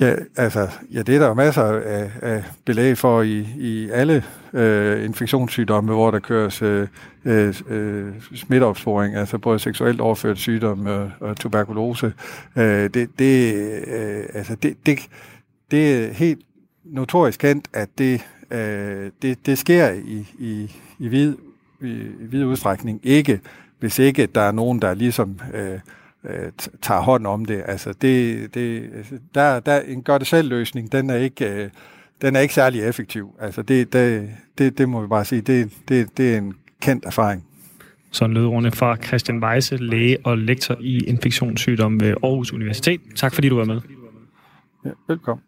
Ja, altså, ja, det er der jo masser af, af belæg for i, i alle øh, infektionssygdomme, hvor der køres øh, øh, øh, smitteopsporing, altså både seksuelt overført sygdom og, og tuberkulose. Øh, det, det, øh, altså det, det, det er helt notorisk kendt, at det, øh, det, det sker i, i, i, vid, i, i vid udstrækning ikke, hvis ikke der er nogen, der ligesom... Øh, øh, tager hånd om det. Altså det, det, der, der en gør det selv løsning, den er ikke, øh, den er ikke særlig effektiv. Altså det, det, det, det må vi bare sige, det, det, det er en kendt erfaring. Sådan lød ordene fra Christian Weise, læge og lektor i infektionssygdom ved Aarhus Universitet. Tak fordi du var med. Ja, velkommen.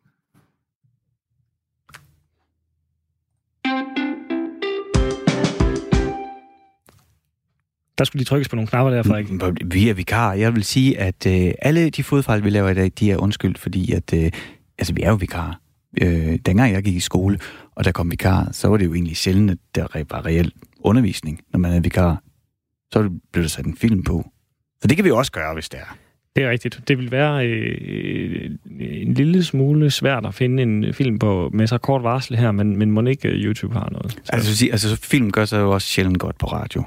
Der skulle lige trykkes på nogle knapper der, Frederik. Mm, vi er vikar. Jeg vil sige, at øh, alle de fodfejl, vi laver i dag, de er undskyldt, fordi at, øh, altså, vi er jo vikar. Øh, dengang jeg gik i skole, og der kom vikar, så var det jo egentlig sjældent, at der var reel undervisning, når man er vikar. Så blev der sat en film på. Så det kan vi også gøre, hvis det er. Det er rigtigt. Det vil være øh, en lille smule svært at finde en film på med så kort varsel her, men, men må ikke øh, YouTube har noget. Så. Altså, altså, film gør sig jo også sjældent godt på radio.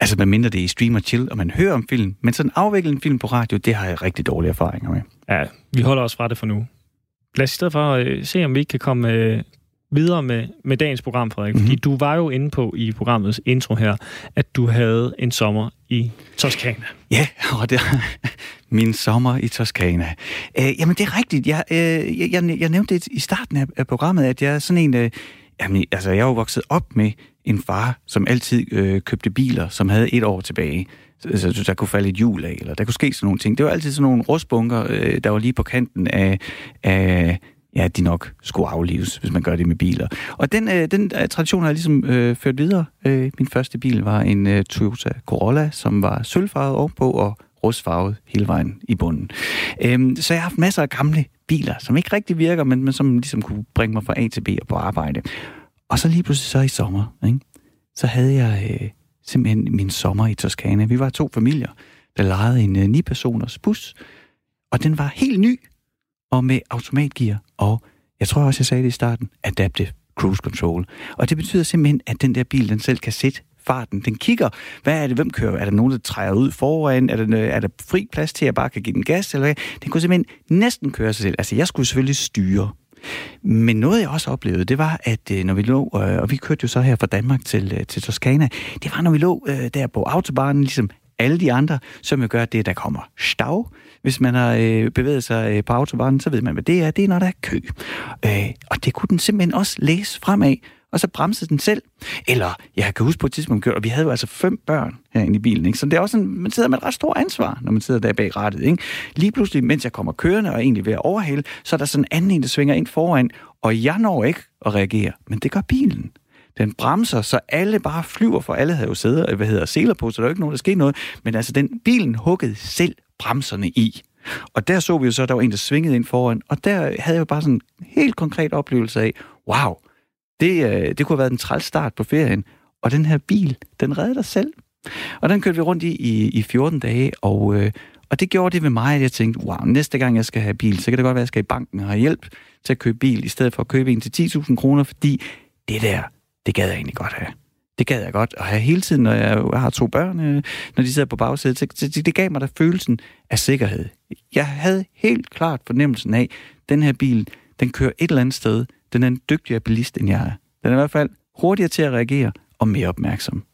Altså, man mindre det er i stream og chill, og man hører om film. Men sådan afvikle en film på radio, det har jeg rigtig dårlige erfaringer med. Ja, vi holder os fra det for nu. Lad os i stedet for øh, se, om vi ikke kan komme øh, videre med, med dagens program, Frederik. Mm-hmm. Fordi du var jo inde på i programmets intro her, at du havde en sommer i Toskana. Ja, [LAUGHS] og det min sommer i Toskana. Øh, jamen, det er rigtigt. Jeg, øh, jeg, jeg, jeg nævnte det i starten af, af programmet, at jeg er sådan en... Øh, jamen, altså, jeg er jo vokset op med en far, som altid øh, købte biler, som havde et år tilbage. Så, altså, så der kunne falde et hjul af, eller der kunne ske sådan nogle ting. Det var altid sådan nogle rustbunker, øh, der var lige på kanten af, af ja, de nok skulle aflives, hvis man gør det med biler. Og den, øh, den øh, tradition har jeg ligesom øh, ført videre. Øh, min første bil var en øh, Toyota Corolla, som var sølvfarvet ovenpå og rustfarvet hele vejen i bunden. Øh, så jeg har haft masser af gamle biler, som ikke rigtig virker, men, men som ligesom kunne bringe mig fra A til B og på arbejde. Og så lige pludselig så i sommer, ikke? så havde jeg øh, simpelthen min sommer i Toskana. Vi var to familier, der lejede en øh, ni-personers bus, og den var helt ny, og med automatgear, og jeg tror også, jeg sagde det i starten, adaptive cruise control. Og det betyder simpelthen, at den der bil, den selv kan sætte farten. Den kigger, hvad er det, hvem kører? Er der nogen, der træder ud foran? Er der, øh, er der fri plads til, at jeg bare kan give den gas? Eller hvad? Den kunne simpelthen næsten køre sig selv. Altså, jeg skulle selvfølgelig styre. Men noget, jeg også oplevede, det var, at øh, når vi lå, øh, og vi kørte jo så her fra Danmark til, øh, til Toskana, det var, når vi lå der på autobahnen, ligesom alle de andre, som jo gør det, der kommer stav. Hvis man har øh, bevæget sig øh, på autobahnen, så ved man, hvad det er. Det er, når der er kø. Øh, og det kunne den simpelthen også læse fremad og så bremsede den selv. Eller, jeg kan huske på et tidspunkt, og vi havde jo altså fem børn herinde i bilen, ikke? så det er også en, man sidder med et ret stort ansvar, når man sidder der bag rattet. Ikke? Lige pludselig, mens jeg kommer kørende og er egentlig ved at overhale, så er der sådan en anden en, der svinger ind foran, og jeg når ikke at reagere, men det gør bilen. Den bremser, så alle bare flyver, for alle havde jo sæder, hvad hedder, seler på, så der er jo ikke nogen, der sker noget. Men altså, den bilen huggede selv bremserne i. Og der så vi jo så, at der var en, der svingede ind foran, og der havde jeg jo bare sådan en helt konkret oplevelse af, wow, det, øh, det kunne have været en træls start på ferien. Og den her bil, den redder dig selv. Og den kørte vi rundt i i, i 14 dage, og, øh, og det gjorde det ved mig, at jeg tænkte, wow, næste gang jeg skal have bil, så kan det godt være, at jeg skal i banken og have hjælp til at købe bil, i stedet for at købe en til 10.000 kroner, fordi det der, det gad jeg egentlig godt have. Det gad jeg godt at have hele tiden, når jeg har to børn, øh, når de sidder på bagsædet. Så det, det gav mig da følelsen af sikkerhed. Jeg havde helt klart fornemmelsen af, at den her bil, den kører et eller andet sted, den er en dygtigere bilist, end jeg er. Den er i hvert fald hurtigere til at reagere og mere opmærksom.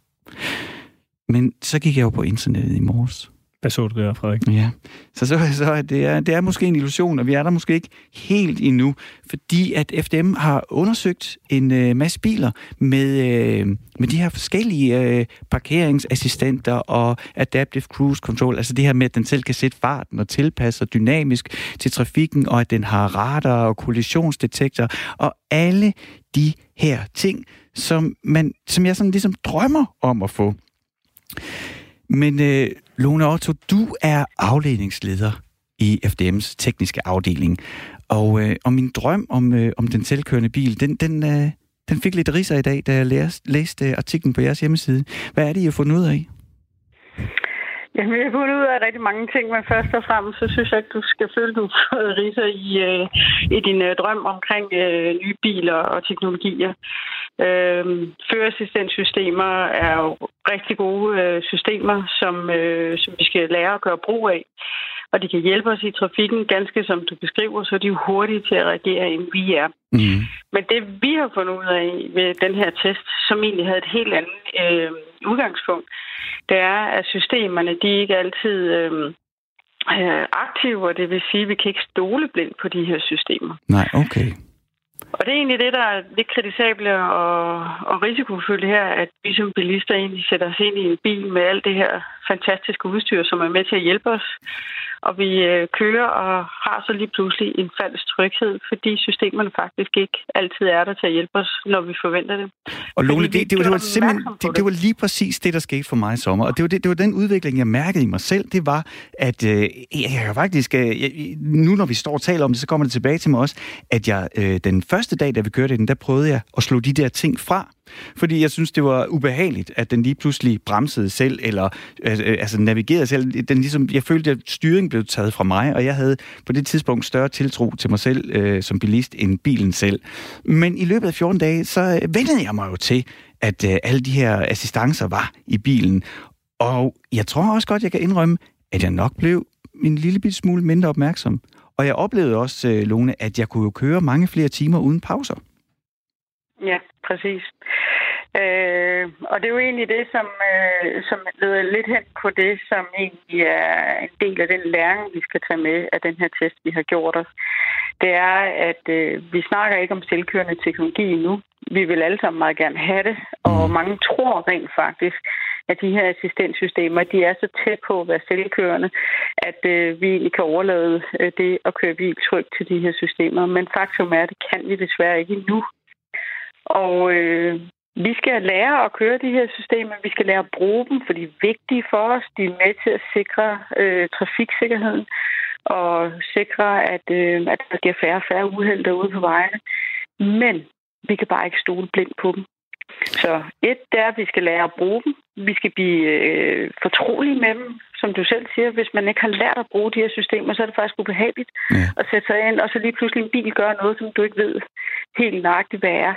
Men så gik jeg jo på internettet i morges. Hvad så du der, Frederik? Ja, så så, så at det, er, det er måske en illusion, og vi er der måske ikke helt endnu, fordi at FDM har undersøgt en øh, masse biler med, øh, med de her forskellige øh, parkeringsassistenter og adaptive cruise control, altså det her med, at den selv kan sætte farten og tilpasse sig dynamisk til trafikken, og at den har radar og kollisionsdetektor, og alle de her ting, som, man, som jeg sådan ligesom drømmer om at få. Men øh, Lone Otto, du er afdelingsleder i FDM's tekniske afdeling. Og, øh, og min drøm om, øh, om den selvkørende bil, den, den, øh, den fik lidt riser i dag, da jeg læste, læste artiklen på jeres hjemmeside. Hvad er det, I har fundet ud af? Jamen, jeg har fundet ud af rigtig mange ting, men først og fremmest, så synes jeg, at du skal føle, at du har riser i, øh, i din øh, drøm omkring øh, nye biler og teknologier. Øh, førerassistentsystemer er jo rigtig gode øh, systemer, som, øh, som vi skal lære at gøre brug af. Og de kan hjælpe os i trafikken, ganske som du beskriver, så er de jo hurtige til at reagere, end vi er. Mm. Men det, vi har fundet ud af ved den her test, som egentlig havde et helt andet øh, udgangspunkt, det er, at systemerne, de er ikke altid øh, øh, aktive, og det vil sige, at vi kan ikke stole blindt på de her systemer. Nej, okay. Og det er egentlig det, der er lidt kritisable og, og risikofuldt her, at vi som bilister egentlig sætter os ind i en bil med alt det her fantastiske udstyr, som er med til at hjælpe os. Og vi øh, kører og har så lige pludselig en falsk tryghed, fordi systemerne faktisk ikke altid er der til at hjælpe os, når vi forventer det. Og Lone, det, det, det, var, det var simpelthen det, det var lige præcis det, der skete for mig i sommer, og det var, det, det var den udvikling, jeg mærkede i mig selv, det var, at øh, jeg faktisk, øh, jeg, nu når vi står og taler om det, så kommer det tilbage til mig også, at jeg øh, den første dag, da vi kørte den, der prøvede jeg at slå de der ting fra, fordi jeg synes, det var ubehageligt, at den lige pludselig bremsede selv, eller øh, øh, altså navigerede selv. Den ligesom, jeg følte, at styringen blev taget fra mig, og jeg havde på det tidspunkt større tiltro til mig selv øh, som bilist end bilen selv. Men i løbet af 14 dage, så øh, vendede jeg mig jo til, at øh, alle de her assistancer var i bilen. Og jeg tror også godt, jeg kan indrømme, at jeg nok blev en lille smule mindre opmærksom. Og jeg oplevede også, øh, Lone, at jeg kunne jo køre mange flere timer uden pauser. Ja, præcis. Øh, og det er jo egentlig det, som, øh, som leder lidt hen på det, som egentlig er en del af den læring, vi skal tage med af den her test, vi har gjort os. Det er, at øh, vi snakker ikke om selvkørende teknologi endnu. Vi vil alle sammen meget gerne have det, og mm. mange tror rent faktisk, at de her assistentsystemer, de er så tæt på at være selvkørende, at øh, vi egentlig kan overlade øh, det at køre bil trygt til de her systemer. Men faktum er, at det kan vi desværre ikke endnu. Og øh, vi skal lære at køre de her systemer. Vi skal lære at bruge dem, for de er vigtige for os. De er med til at sikre øh, trafiksikkerheden og sikre, at, øh, at der bliver færre og færre uheld derude på vejene. Men vi kan bare ikke stole blindt på dem. Så et, det er, at vi skal lære at bruge dem. Vi skal blive øh, fortrolige med dem. Som du selv siger, hvis man ikke har lært at bruge de her systemer, så er det faktisk ubehageligt ja. at sætte sig ind, og så lige pludselig en bil gør noget, som du ikke ved helt nøjagtigt, hvad er.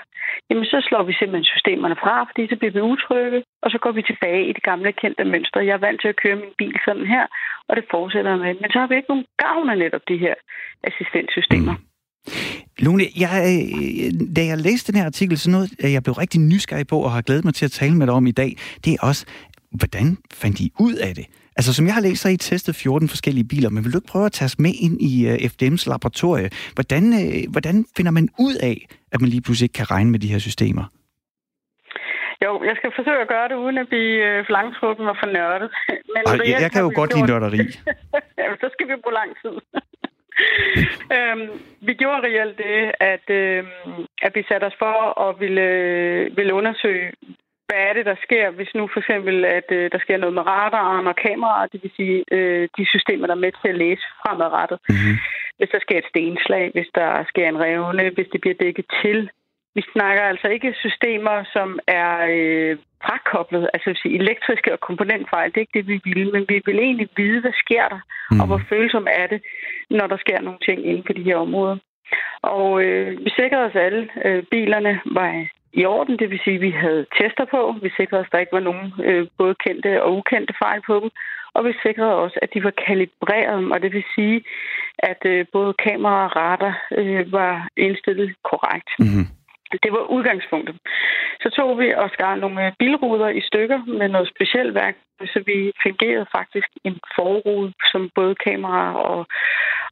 Jamen, så slår vi simpelthen systemerne fra, fordi så bliver vi utrygge, og så går vi tilbage i det gamle kendte mønster. Jeg er vant til at køre min bil sådan her, og det fortsætter med. Men så har vi ikke nogen gavn af netop de her assistentsystemer. Mm. Lone, jeg, øh, da jeg læste den her artikel, så noget, øh, jeg blev rigtig nysgerrig på og har glædet mig til at tale med dig om i dag, det er også, hvordan fandt I ud af det? Altså, som jeg har læst, så har I testet 14 forskellige biler, men vil du ikke prøve at tage os med ind i uh, øh, FDM's laboratorie? Hvordan, uh, hvordan finder man ud af, at man lige pludselig ikke kan regne med de her systemer? Jo, jeg skal forsøge at gøre det, uden at blive uh, for langtrukken og for nørdet. [LAUGHS] Men Ej, jeg, jeg kan jo godt lide nørderi. [LAUGHS] ja, så skal vi bruge lang tid. [LAUGHS] øhm, vi gjorde reelt det, at, øh, at vi satte os for at ville, ville undersøge, hvad er det, der sker, hvis nu for eksempel, at øh, der sker noget med radaren og kameraer, det vil sige øh, de systemer, der er med til at læse fremadrettet. Mm-hmm. Hvis der sker et stenslag, hvis der sker en revne, hvis det bliver dækket til. Vi snakker altså ikke systemer, som er øh, frakoblet, altså vil sige, elektriske og komponentfejl. Det er ikke det, vi vil, men vi vil egentlig vide, hvad sker der, mm. og hvor følsom er det, når der sker nogle ting inden for de her områder. Og øh, vi sikrede os alle, øh, bilerne var i orden, det vil sige, at vi havde tester på. Vi sikrede os, at der ikke var nogen øh, både kendte og ukendte fejl på dem. Og vi sikrede også, at de var kalibreret, og det vil sige, at øh, både kamera og radar øh, var indstillet korrekt. Mm-hmm. Det var udgangspunktet. Så tog vi og skar nogle bilruder i stykker med noget specielt værk, så vi fungerede faktisk en forrude, som både kamera og,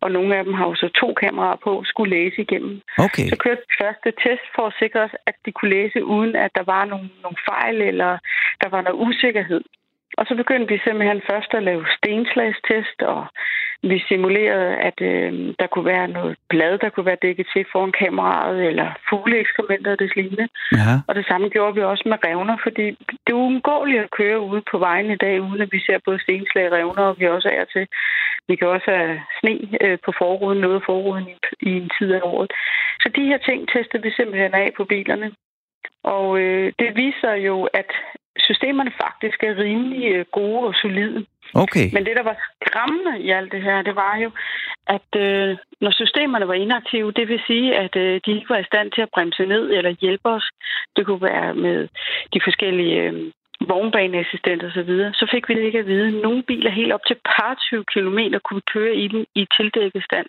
og nogle af dem har jo så to kameraer på, skulle læse igennem. Okay. Så kørte vi første test for at sikre os, at de kunne læse, uden at der var nogle, nogle fejl eller der var noget usikkerhed. Og så begyndte vi simpelthen først at lave stenslagstest, og vi simulerede, at øh, der kunne være noget blad, der kunne være dækket til foran kameraet, eller fugleekskrementer og det lignende. Ja. Og det samme gjorde vi også med revner, fordi det er uundgåeligt at køre ude på vejen i dag, uden at vi ser både stenslag, revner, og vi også er til. Vi kan også have sne øh, på forruden, noget af forruden i, i en tid af året. Så de her ting testede vi simpelthen af på bilerne. Og øh, det viser jo, at systemerne faktisk er rimelig øh, gode og solide. Okay. Men det, der var skræmmende i alt det her, det var jo, at øh, når systemerne var inaktive, det vil sige, at øh, de ikke var i stand til at bremse ned eller hjælpe os. Det kunne være med de forskellige øh, vognbaneassistenter osv., så, så fik vi det ikke at vide. Nogle biler helt op til par 20 kilometer kunne køre i den i tildækket stand.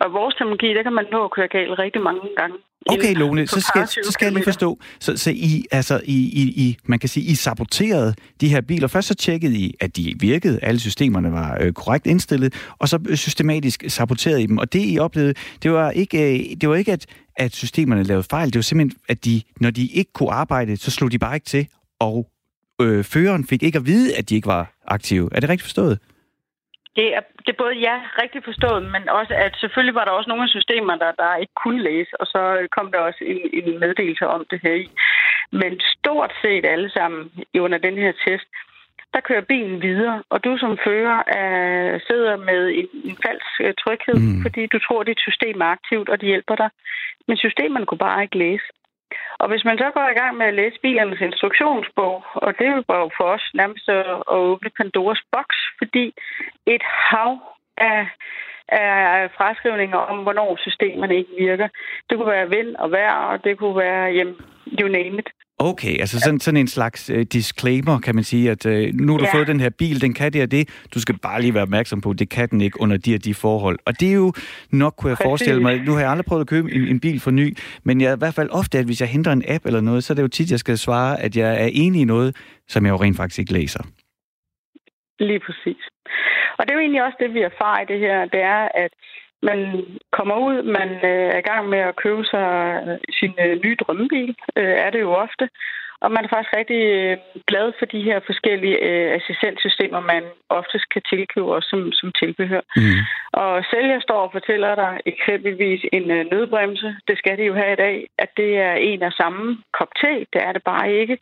Og vores teknologi, der kan man nå at køre galt rigtig mange gange. Okay, Lone, så skal, så 20 skal jeg lige forstå. Så, så I, altså, I, I, I, man kan sige, I saboterede de her biler. Først så tjekkede I, at de virkede, alle systemerne var øh, korrekt indstillet, og så øh, systematisk saboterede I dem. Og det, I oplevede, det var ikke, øh, det var ikke at, at systemerne lavede fejl. Det var simpelthen, at de, når de ikke kunne arbejde, så slog de bare ikke til, og øh, føreren fik ikke at vide, at de ikke var aktive. Er det rigtigt forstået? Det er, det er både ja, rigtig forstået, men også at selvfølgelig var der også nogle af systemerne, der, der ikke kunne læse, og så kom der også en, en meddelelse om det her i. Men stort set alle sammen under den her test, der kører bilen videre, og du som fører er, sidder med en, en falsk øh, tryghed, Mm. fordi du tror, at dit system er aktivt, og de hjælper dig. Men systemerne kunne bare ikke læse. Og hvis man så går i gang med at læse bilernes instruktionsbog, og det var jo for os nærmest at at åbne Pandoras boks, fordi et hav af, af fraskrivninger om, hvornår systemerne ikke virker. Det kunne være vind og vejr, og det kunne være, jamen, you name it. Okay, altså sådan, sådan en slags øh, disclaimer, kan man sige, at øh, nu har du Ja. fået den her bil, den kan det og det, du skal bare lige være opmærksom på, det kan den ikke under de og de forhold. Og det er jo nok, kunne jeg Præcis. forestille mig, nu har jeg aldrig prøvet at købe en, en bil for ny, men jeg i hvert fald ofte, at hvis jeg henter en app eller noget, så er det jo tit, jeg skal svare, at jeg er enig i noget, som jeg jo rent faktisk ikke læser. Lige præcis. Og det er jo egentlig også det, vi erfarer i det her, det er, at man kommer ud, man øh, er i gang med at købe sig sin øh, nye drømmebil, øh, er det jo ofte. Og man er faktisk rigtig øh, glad for de her forskellige øh, assistentsystemer, man oftest kan tilkøbe også som, som tilbehør. Mm. Og sælger står og fortæller dig eksempelvis en øh, nødbremse, det skal de jo have i dag, at det er en af samme kop te, det er det bare ikke.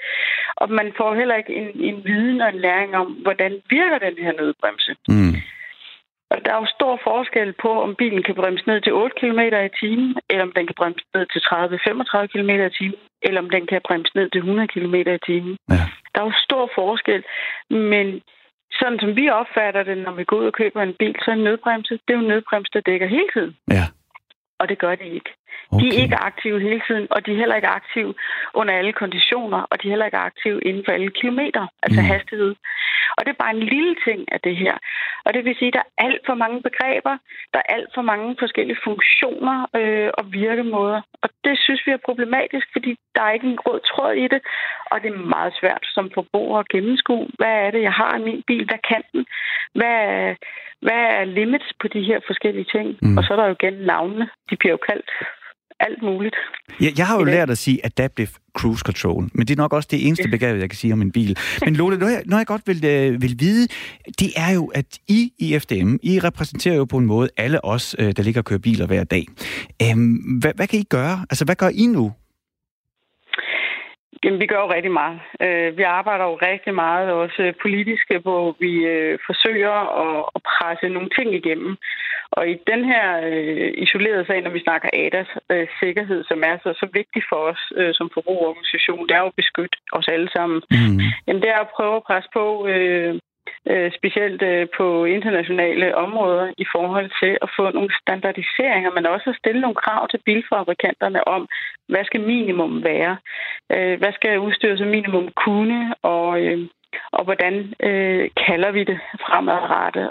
Og man får heller ikke en, en viden og en læring om, hvordan virker den her nødbremse. Mm. Der er jo stor forskel på, om bilen kan bremse ned til 8 km i timen, eller om den kan bremse ned til 30-35 km i timen, eller om den kan bremse ned til 100 km i timen. Ja. Der er jo stor forskel, men sådan som vi opfatter det, når vi går ud og køber en bil, så er en nødbremse, det er jo en nødbremse, der dækker hele tiden. Ja. Og det gør de ikke. Okay. De er ikke aktive hele tiden, og de er heller ikke aktive under alle konditioner, og de er heller ikke aktive inden for alle kilometer, altså Mm. hastighed. Og det er bare en lille ting af det her. Og det vil sige, at der er alt for mange begreber, der er alt for mange forskellige funktioner øh, og virkemåder. Og det synes vi er problematisk, fordi der er ikke en rød tråd i det, og det er meget svært som forbruger at gennemskue, hvad er det, jeg har i min bil, hvad kan den, hvad, er- hvad er limits på de her forskellige ting. Mm. Og så er der jo igen navnene, de bliver jo kaldt alt muligt. Jeg, jeg har jo lært at sige adaptive cruise control, men det er nok også det eneste begreb, jeg kan sige om en bil. Men Lola, noget jeg, noget jeg godt vil, øh, vil vide, det er jo, at I i FDM, I repræsenterer jo på en måde alle os, øh, der ligger og kører biler hver dag. Øhm, hvad, hvad kan I gøre? Altså, hvad gør I nu? Jamen, vi gør jo rigtig meget. Øh, vi arbejder jo rigtig meget også politisk, hvor vi øh, forsøger at, presse nogle ting igennem. Og i den her øh, isolerede sag, når vi snakker ADAS sikkerhed, som er så, så vigtig for os som forbrugerorganisation, det er jo at beskytte os alle sammen. Mm. Jamen, det er at prøve at presse på, øh, specielt øh, på internationale områder, i forhold til at få nogle standardiseringer, men også at stille nogle krav til bilfabrikanterne om, hvad skal minimum være? Øh, hvad skal udstyret som minimum kunne? Og, øh, og hvordan øh, kalder vi det fremadrettet?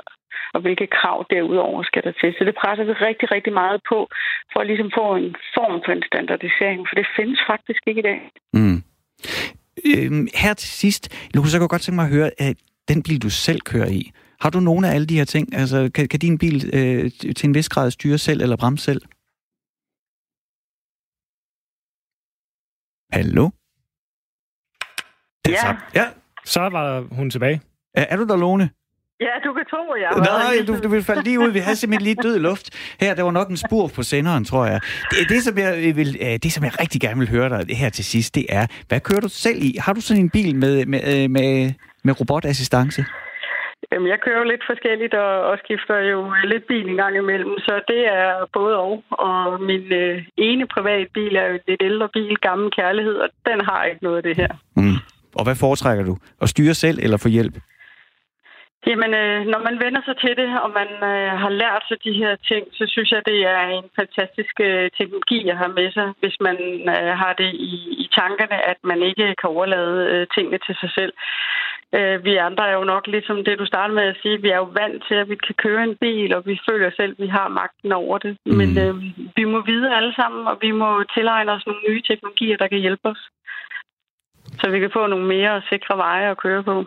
og hvilke krav derudover skal der til. Så det presser vi rigtig, rigtig meget på, for at ligesom få en form for en standardisering, for det findes faktisk ikke i dag. Mm. Øhm, her til sidst, Lukas, jeg kunne godt tænke mig at høre, at den bil, du selv kører i, har du nogle af alle de her ting? Altså, kan, kan din bil øh, til en vis grad styre selv eller bremse selv? Hallo? Ja. Så, ja. Så var hun tilbage. Er, er du der, Lone? Ja, du kan tro, jeg Nej, du, du vil falde lige ud. Vi havde simpelthen lige død luft. Her, der var nok en spur på senderen, tror jeg. Det, det, som jeg vil, øh, det, som jeg rigtig gerne vil høre dig her til sidst, det er, hvad kører du selv i? Har du sådan en bil med, med, øh, med, med robotassistance? Jamen, jeg kører jo lidt forskelligt og, og skifter jo lidt bil en gang imellem, så det er både og. Og min øh, ene private bil er jo en lidt ældre bil, gammel kærlighed, og den har ikke noget af det her. Mm. Og hvad foretrækker du? At styre selv eller få hjælp? Jamen, øh, når man vender sig til det, og man øh, har lært sig de her ting, så synes jeg, det er en fantastisk øh, teknologi at have med sig, hvis man øh, har det i, i tankerne, at man ikke kan overlade øh, tingene til sig selv. Øh, vi andre er jo nok ligesom det, du startede med at sige, vi er jo vant til, at vi kan køre en bil, og vi føler selv, at vi har magten over det. Mm. Men øh, vi må vide alle sammen, og vi må tilegne os nogle nye teknologier, der kan hjælpe os. Så vi kan få nogle mere sikre veje at køre på.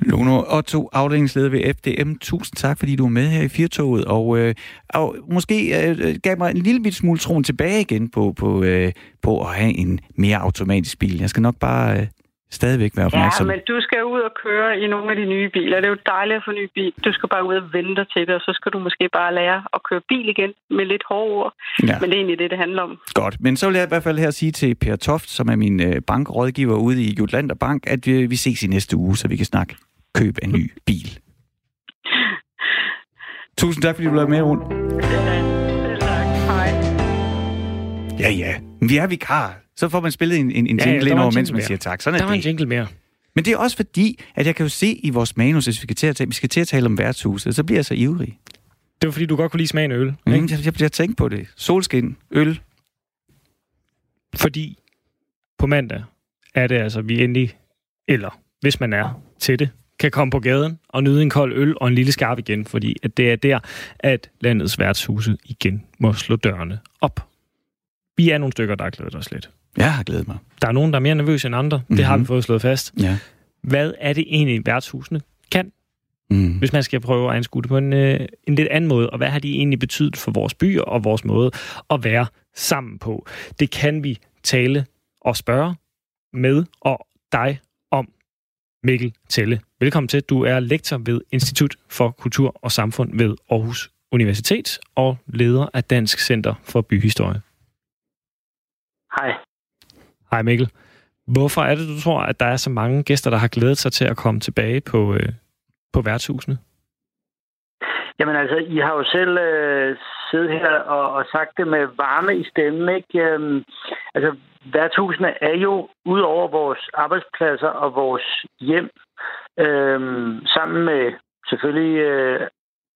Luno Otto, afdelingsleder ved FDM. Tusind tak, fordi du er med her i Firtoget, og, øh, og måske øh, øh, gav mig en lille bit smule troen tilbage igen på, på, øh, på at have en mere automatisk bil. Jeg skal nok bare øh, stadigvæk være opmærksom. Ja, men du skal ud og køre i nogle af de nye biler. Det er jo dejligt at få ny bil. Du skal bare ud og vente til det, og så skal du måske bare lære at køre bil igen med lidt hårde ord. Ja. Men det er egentlig det, det handler om. Godt, men så vil jeg i hvert fald her sige til Per Toft, som er min øh, bankrådgiver ude i Jutlander Bank, at øh, vi ses i næste uge, så vi kan snakke køb af en ny bil. [LAUGHS] Tusind tak, fordi du lavede med, rundt. Ja, ja. Vi er vikar. Så får man spillet en, en, en Ja, ja, jingle der ind over, en mens jingle man mere. siger tak. Sådan Der er var en det. jingle mere. Men det er også fordi, at jeg kan jo se i vores manus, hvis vi skal til at, tale, vi skal til at tale om værtshuset, så bliver jeg så ivrig. Det var fordi, du godt kunne lide smagen af øl. Mm, Ikke? jeg, jeg, jeg tænkte på det. Solskin, øl. Fordi på mandag er det altså, vi endelig, eller hvis man er til det, kan komme på gaden og nyde en kold øl og en lille skarp igen, fordi at det er der, at landets værtshuse igen må slå dørene op. Vi er nogle stykker, der har glædet os lidt. Jeg har glædet mig. Der er nogen, der er mere nervøse end andre. Mm-hmm. Det har vi Mhm. fået slået fast. Ja. Hvad er det egentlig, værtshusene kan, Mm. hvis man skal prøve at anskue det på en, øh, en lidt anden måde? Og hvad har de egentlig betydet for vores byer og vores måde at være sammen på? Det kan vi tale og spørge med og dig om. Mikkel Telle. Velkommen til. Du er lektor ved Institut for Kultur og Samfund ved Aarhus Universitet og leder af Dansk Center for Byhistorie. Hej. Mikkel. Hvorfor er det, du tror, at der er så mange gæster, der har glædet sig til at komme tilbage på, øh, på værtshusene? Jamen altså, I har jo selv øh, siddet her og, og sagt det med varme i stemmen, ikke? Øhm, altså, værtshusene er jo ud over vores arbejdspladser og vores hjem, øhm, sammen med selvfølgelig øh,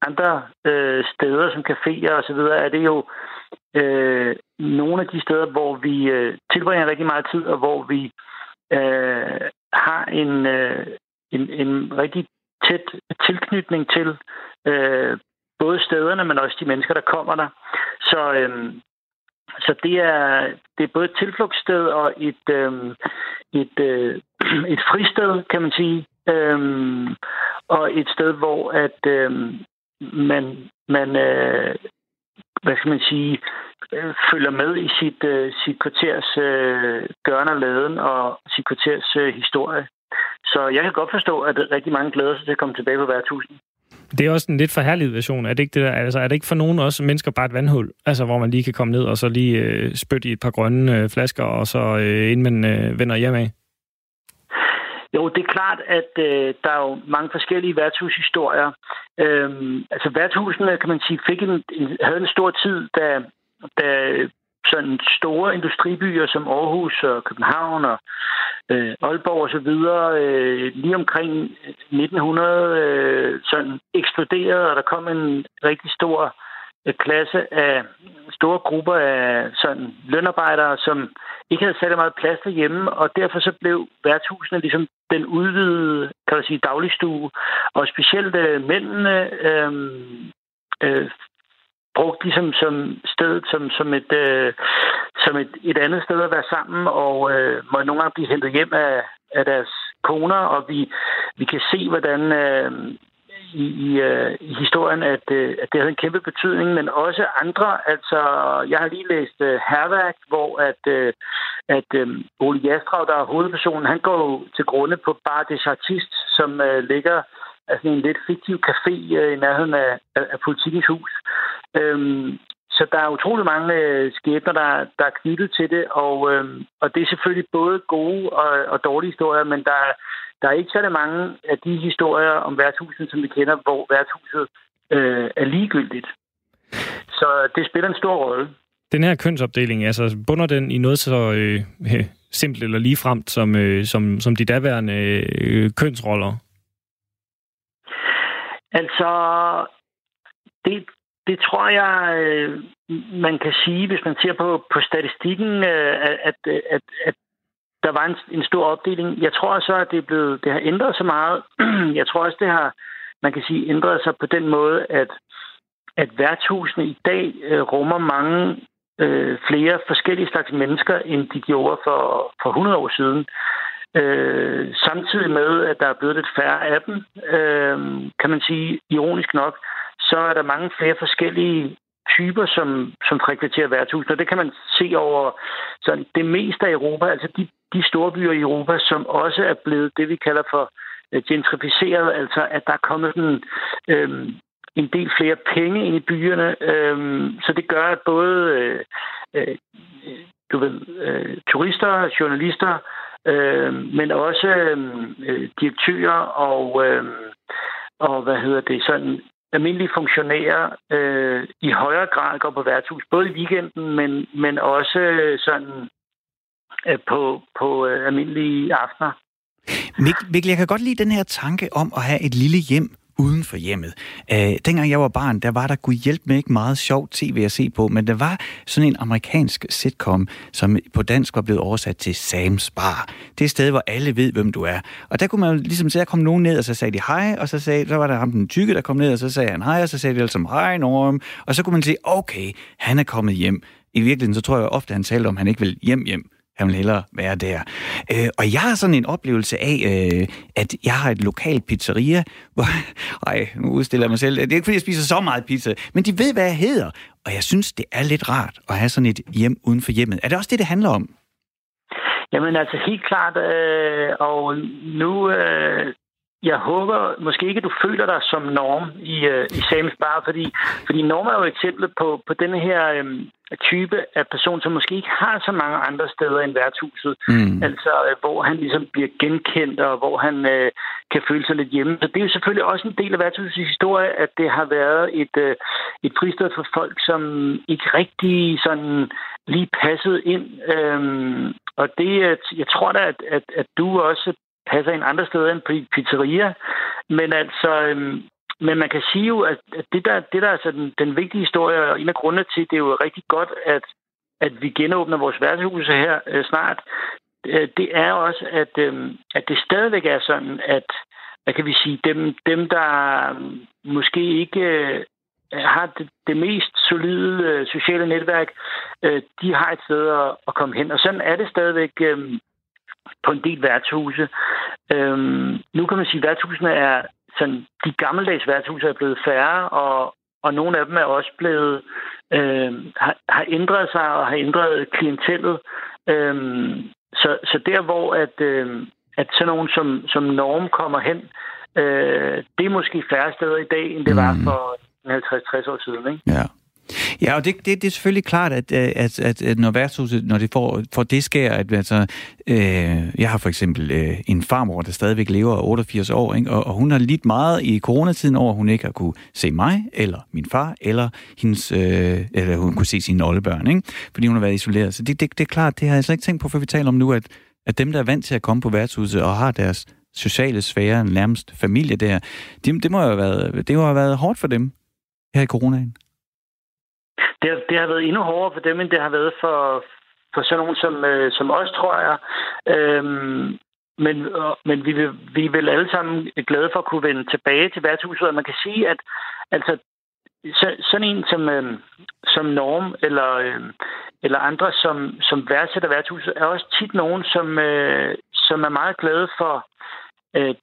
andre øh, steder som caféer og så videre, er det jo øh, Øh, nogle af de steder, hvor vi øh, tilbringer rigtig meget tid, og hvor vi øh, har en, øh, en, en rigtig tæt tilknytning til øh, både stederne, men også de mennesker, der kommer der. Så, øh, så det, er, det er både et tilflugtssted og et, øh, et, øh, et fristed, kan man sige. Øh, og et sted, hvor at øh, man, man øh, hvad skal man sige, øh, følger med i sit, øh, sit kvarters øh, gørn og laden og sit kvarters øh, historie. Så jeg kan godt forstå, at rigtig mange glæder sig til at komme tilbage på værtshusen. Det er også en lidt forhærlig version. Er det ikke, det der, altså, er det ikke for nogen også mennesker bare et vandhul? Altså, hvor man lige kan komme ned og så lige øh, spytte i et par grønne øh, flasker, og så øh, inden man øh, vender hjem af? Jo, det er klart, at øh, der er jo mange forskellige værtshushistorier. Øhm, altså værtshusene, kan man sige, fik en, en, havde en stor tid, da, da sådan store industribyer som Aarhus og København og øh, Aalborg og så videre, øh, lige omkring 1900 øh, sådan eksploderede, og der kom en rigtig stor klasse af store grupper af sådan lønarbejdere, som ikke havde særlig meget plads derhjemme, og derfor så blev værtshusene ligesom den udvidede, kan man sige, dagligstue, og specielt øh, mændene øhm, øh, øh, brugt ligesom som sted, som, som, et, øh, som et, et andet sted at være sammen, og øh, må nogle gange blive hentet hjem af, af deres koner, og vi, vi kan se, hvordan øh, i, i, øh, i historien, at, øh, at det havde en kæmpe betydning, men også andre. Altså, jeg har lige læst øh, Herværk, hvor at, øh, at øh, Ole Jastrav, der er hovedpersonen, han går til grunde på Bar des Artistes, som øh, ligger altså en lidt fiktiv café øh, i nærheden af, af, af politikens hus. Øhm, så der er utrolig mange øh, skæbner, der, der er knyttet til det, og, øh, og det er selvfølgelig både gode og, og dårlige historier, men der, der er ikke særlig mange af de historier om værtshuset, som vi kender, hvor værtshuset øh, er ligegyldigt. Så det spiller en stor rolle. Den her kønsopdeling, altså bunder den i noget så øh, simpelt eller ligefremt som, øh, som, som de daværende øh, kønsroller? Altså, det, det tror jeg, øh, man kan sige, hvis man ser på, på statistikken, øh, at, at, at, at der var en, en stor opdeling. Jeg tror så, at det, er blevet, det har ændret sig meget. [CLEARS THROAT] Jeg tror også, det har, man kan sige, ændret sig på den måde, at, at værtshusene i dag øh, rummer mange øh, flere forskellige slags mennesker, end de gjorde for, for 100 år siden. Øh, samtidig med, at der er blevet lidt færre af dem, øh, kan man sige, ironisk nok, så er der mange flere forskellige typer, som, som frekventerer værtshus. Og det kan man se over sådan, det meste af Europa, altså de, de store byer i Europa, som også er blevet det, vi kalder for øh, gentrificeret, altså at der er kommet en, øhm, en del flere penge ind i byerne. Øhm, så det gør, at både øh, øh, du ved, øh, turister, journalister, øh, men også øhm, øh, direktører og, øh, og hvad hedder det, sådan almindelige funktionærer øh, i højere grad går på værtshus, både i weekenden, men, men også øh, sådan øh, på, på øh, almindelige aftener. Mikkel, jeg kan godt lide den her tanke om at have et lille hjem, uden for hjemmet. Øh, dengang jeg var barn, der var der kunne hjælpe med ikke meget sjovt tv at se på, men der var sådan en amerikansk sitcom, som på dansk var blevet oversat til Sam's Bar. Det er et sted, hvor alle ved, hvem du er. Og der kunne man ligesom se, der kom nogen ned, og så sagde de hej, og så, sagde, så var der ham den tykke, der kom ned, og så sagde han hej, og så sagde de altså hej Norm, og så kunne man sige, okay, han er kommet hjem. I virkeligheden, så tror jeg ofte, han talte om, at han ikke vil hjem hjem. Han vil hellere være der. Øh, og jeg har sådan en oplevelse af, øh, at jeg har et lokalt pizzeria, [LAUGHS] hvor... Ej, nu udstiller jeg mig selv. Det er ikke, fordi jeg spiser så meget pizza, men de ved, hvad jeg hedder. Og jeg synes, det er lidt rart at have sådan et hjem uden for hjemmet. Er det også det, det handler om? Jamen altså helt klart, øh, og nu, øh, jeg håber måske ikke, at du føler dig som norm i, øh, i Samus Bar, fordi, fordi norm er jo et eksempel på, på denne her øh, type af person, som måske ikke har så mange andre steder end værtshuset. Mm. Altså, øh, hvor han ligesom bliver genkendt, og hvor han øh, kan føle sig lidt hjemme. Så det er jo selvfølgelig også en del af værtshusets historie, at det har været et, øh, et fristed for folk, som ikke rigtig sådan lige passede ind. Øhm, og det, jeg tror da, at, at, at du også passer ind andre steder end på pizzeria. Men altså, øhm, men man kan sige jo, at det der, det der er altså den, den vigtige historie, og en af grundene til, det er jo rigtig godt, at, at vi genåbner vores værtshuse her øh, snart, øh, det er også, at, øh, at det stadigvæk er sådan, at hvad kan vi sige, dem, dem der øhm, måske ikke øh, har det, det mest solide øh, sociale netværk, øh, de har et sted at, at komme hen. Og sådan er det stadigvæk øh, på en del værtshuse. Øh, nu kan man sige, at værtshusene er sådan, de gammeldags værtshuse er blevet færre, og, og nogle af dem er også blevet, øh, har, har ændret sig og har ændret klientellet. Øh, så, så der, hvor at, øh, at sådan nogen som, som Norm kommer hen, øh, det er måske færre steder i dag, end det var mm. for 50-60 år siden. Ikke? Ja. Ja, og det, det, det er selvfølgelig klart, at, øh, at, at, at når værtshuset, når det får, får det sker, at altså, øh, jeg har for eksempel øh, en farmor, der stadigvæk lever 88 år, ikke? Og, og hun har lidt meget i coronatiden over, at hun ikke har kunne se mig, eller min far, eller hendes, øh, eller hun kunne se sine oldebørn, ikke? fordi hun har været isoleret. Så det, det, det er klart, det har jeg slet ikke tænkt på, før vi taler om nu, at, at dem, der er vant til at komme på værtshuset og har deres sociale sfære, nærmest familie der, det, det må jo have været, det må have været hårdt for dem her i coronaen det, har, det har været endnu hårdere for dem, end det har været for, for sådan nogen som, øh, som os, tror jeg. Øhm, men, øh, men vi, vil, vi er vel alle sammen glade for at kunne vende tilbage til værtshuset, og man kan sige, at altså, så, sådan en som, øh, som Norm eller, øh, eller andre, som, som værdsætter værtshuset, er også tit nogen, som, øh, som er meget glade for øh,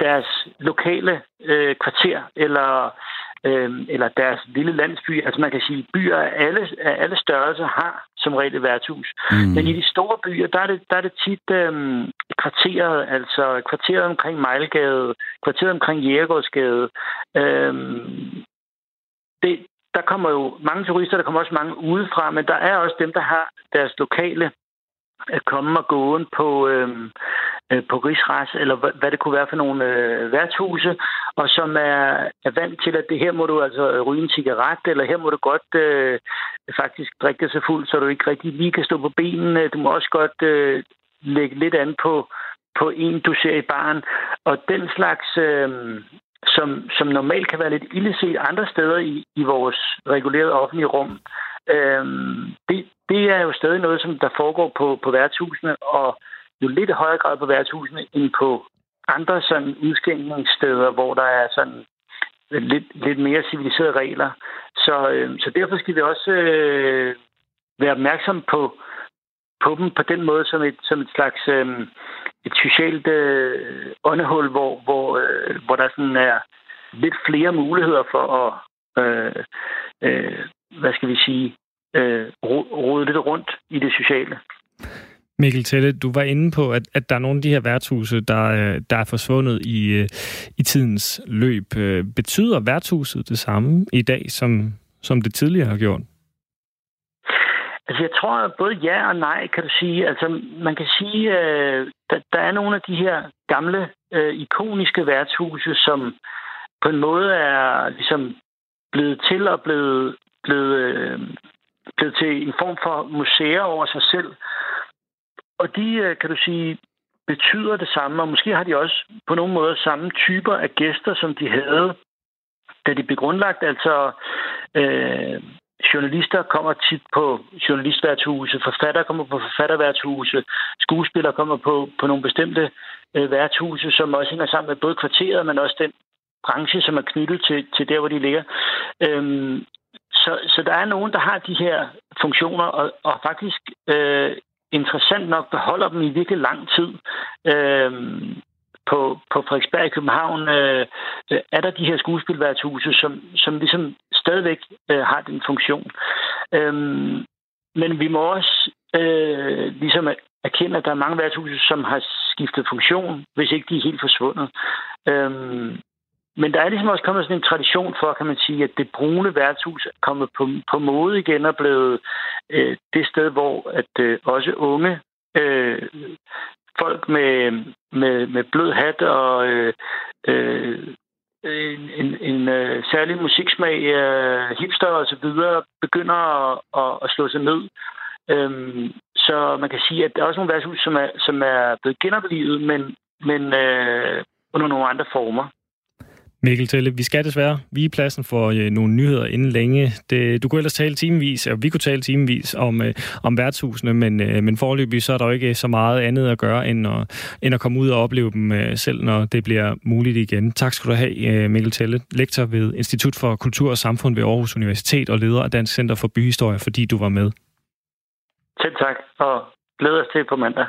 deres lokale øh, kvarter, eller øh, eller deres lille landsby. Altså man kan sige, byer af alle, af alle størrelser har som regel et værtshus. Mm. Men i de store byer, der er det, der er det tit øh, kvarteret, altså kvarteret omkring Mejlgade, kvarteret omkring Jægergårdsgade. Øh, det, der kommer jo mange turister, der kommer også mange udefra, men der er også dem, der har deres lokale komme og gåen på, øhm, øh, på rigsrets, eller hvad, hvad det kunne være for nogle øh, værtshuse, og som er, er vant til, at det her må du altså ryge en cigaret, eller her må du godt øh, faktisk drikke sig fuld, så du ikke rigtig lige kan stå på benene. Du må også godt øh, lægge lidt an på, på en, du ser i baren. Og den slags, øh, som, som normalt kan være lidt illeset andre steder i, i vores regulerede offentlige rum, øh, Øhm, det, det er jo stadig noget, som der foregår på, på værtshusene, og jo lidt i højere grad på værtshusene end på andre sådan udskænkningssteder, hvor der er sådan lidt, lidt mere civiliserede regler. Så, øh, så derfor skal vi også øh, være opmærksom på, på dem på den måde som et, som et slags øh, et socialt øh, åndehul, hvor, hvor, øh, hvor der sådan er lidt flere muligheder for at øh, øh, hvad skal vi sige, øh, rode lidt rundt i det sociale. Mikkel Telle, du var inde på, at, at der er nogle af de her værtshuse, der, øh, der er forsvundet i, øh, i tidens løb. Øh, betyder værtshuset det samme i dag, som, som det tidligere har gjort? Altså, jeg tror at både ja og nej, kan du sige. Altså, man kan sige, at der, der er nogle af de her gamle, øh, ikoniske værtshuse, som på en måde er ligesom blevet til og blevet, blevet, øh, blevet til en form for museer over sig selv. Og de, øh, kan du sige, betyder det samme, og måske har de også på nogle måder samme typer af gæster, som de havde, da de blev grundlagt. Altså, øh, journalister kommer tit på journalistværtshuse, forfatter kommer på forfatterværtshuse, skuespillere kommer på, på nogle bestemte øh, værtshuse, som også hænger sammen med både kvarteret, men også den branche, som er knyttet til, til der, hvor de ligger. Øhm, så, så der er nogen, der har de her funktioner, og, og faktisk øh, interessant nok beholder dem i virkelig lang tid. Øh, på, på Frederiksberg i København øh, øh, er der de her skuespilværtshuse, som, som ligesom stadigvæk øh, har den funktion. Øh, men vi må også øh, ligesom erkende, at der er mange værtshuse, som har skiftet funktion, hvis ikke de er helt forsvundet. Øh, men der er ligesom også kommet sådan en tradition for, kan man sige, at det brune værtshus er kommet på, på mode igen og blevet øh, det sted, hvor at øh, også unge øh, folk med, med, med blød hat og øh, øh, en, en, en øh, særlig musiksmag, øh, hipster og så videre, begynder at, at, at slå sig ned. Øhm, så man kan sige, at der er også nogle værtshus, som er, som er blevet genoplevet, men, men øh, under nogle andre former. Mikkel Telle, vi skal desværre vige pladsen for øh, nogle nyheder inden længe. Det, du kunne ellers tale timevis, og vi kunne tale timevis om, øh, om værtshusene, men, øh, men forløbig så er der jo ikke så meget andet at gøre, end at, end at komme ud og opleve dem øh, selv, når det bliver muligt igen. Tak skal du have, øh, Mikkel Telle, lektor ved Institut for Kultur og Samfund ved Aarhus Universitet og leder af Dansk Center for Byhistorie, fordi du var med. Selv tak, og glæder os til på mandag.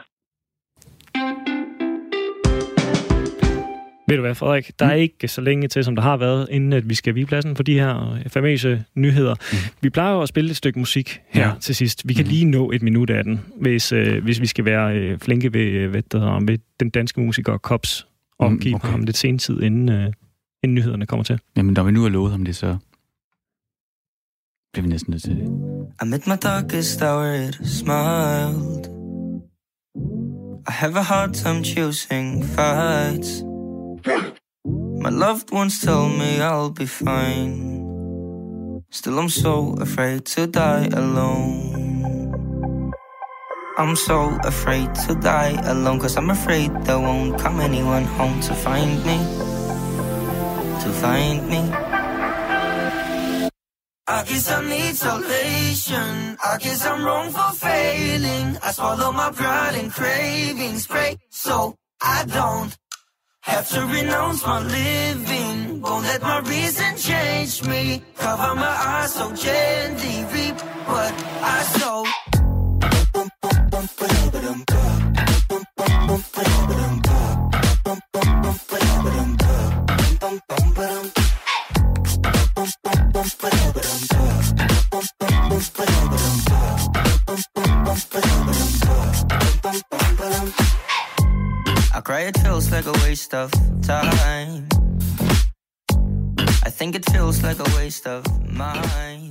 Ved du hvad, Frederik? Der er mm. ikke så længe til, som der har været, inden at vi skal vige pladsen for de her famøse nyheder. Mm. Vi plejer jo at spille et stykke musik her ja. til sidst. Vi kan mm. lige nå et minut af den, hvis, øh, hvis vi skal være øh, flinke ved, øh, hvad der ved den danske musiker Kops, og mm, give okay. ham lidt sen tid, inden, øh, inden nyhederne kommer til. Jamen, når vi nu har lovet ham det, så bliver vi næsten nødt til det. I met my darkest hour, it smiled. I have a hard time choosing fights. My loved ones tell me I'll be fine. Still, I'm so afraid to die alone. I'm so afraid to die alone, cause I'm afraid there won't come anyone home to find me. To find me. I guess I need salvation. I guess I'm wrong for failing. I swallow my pride and cravings. Pray so I don't have to renounce my living. Won't let my reason change me. Cover my eyes so gently. Reap what I sow. Cry, it feels like a waste of time. I think it feels like a waste of mine.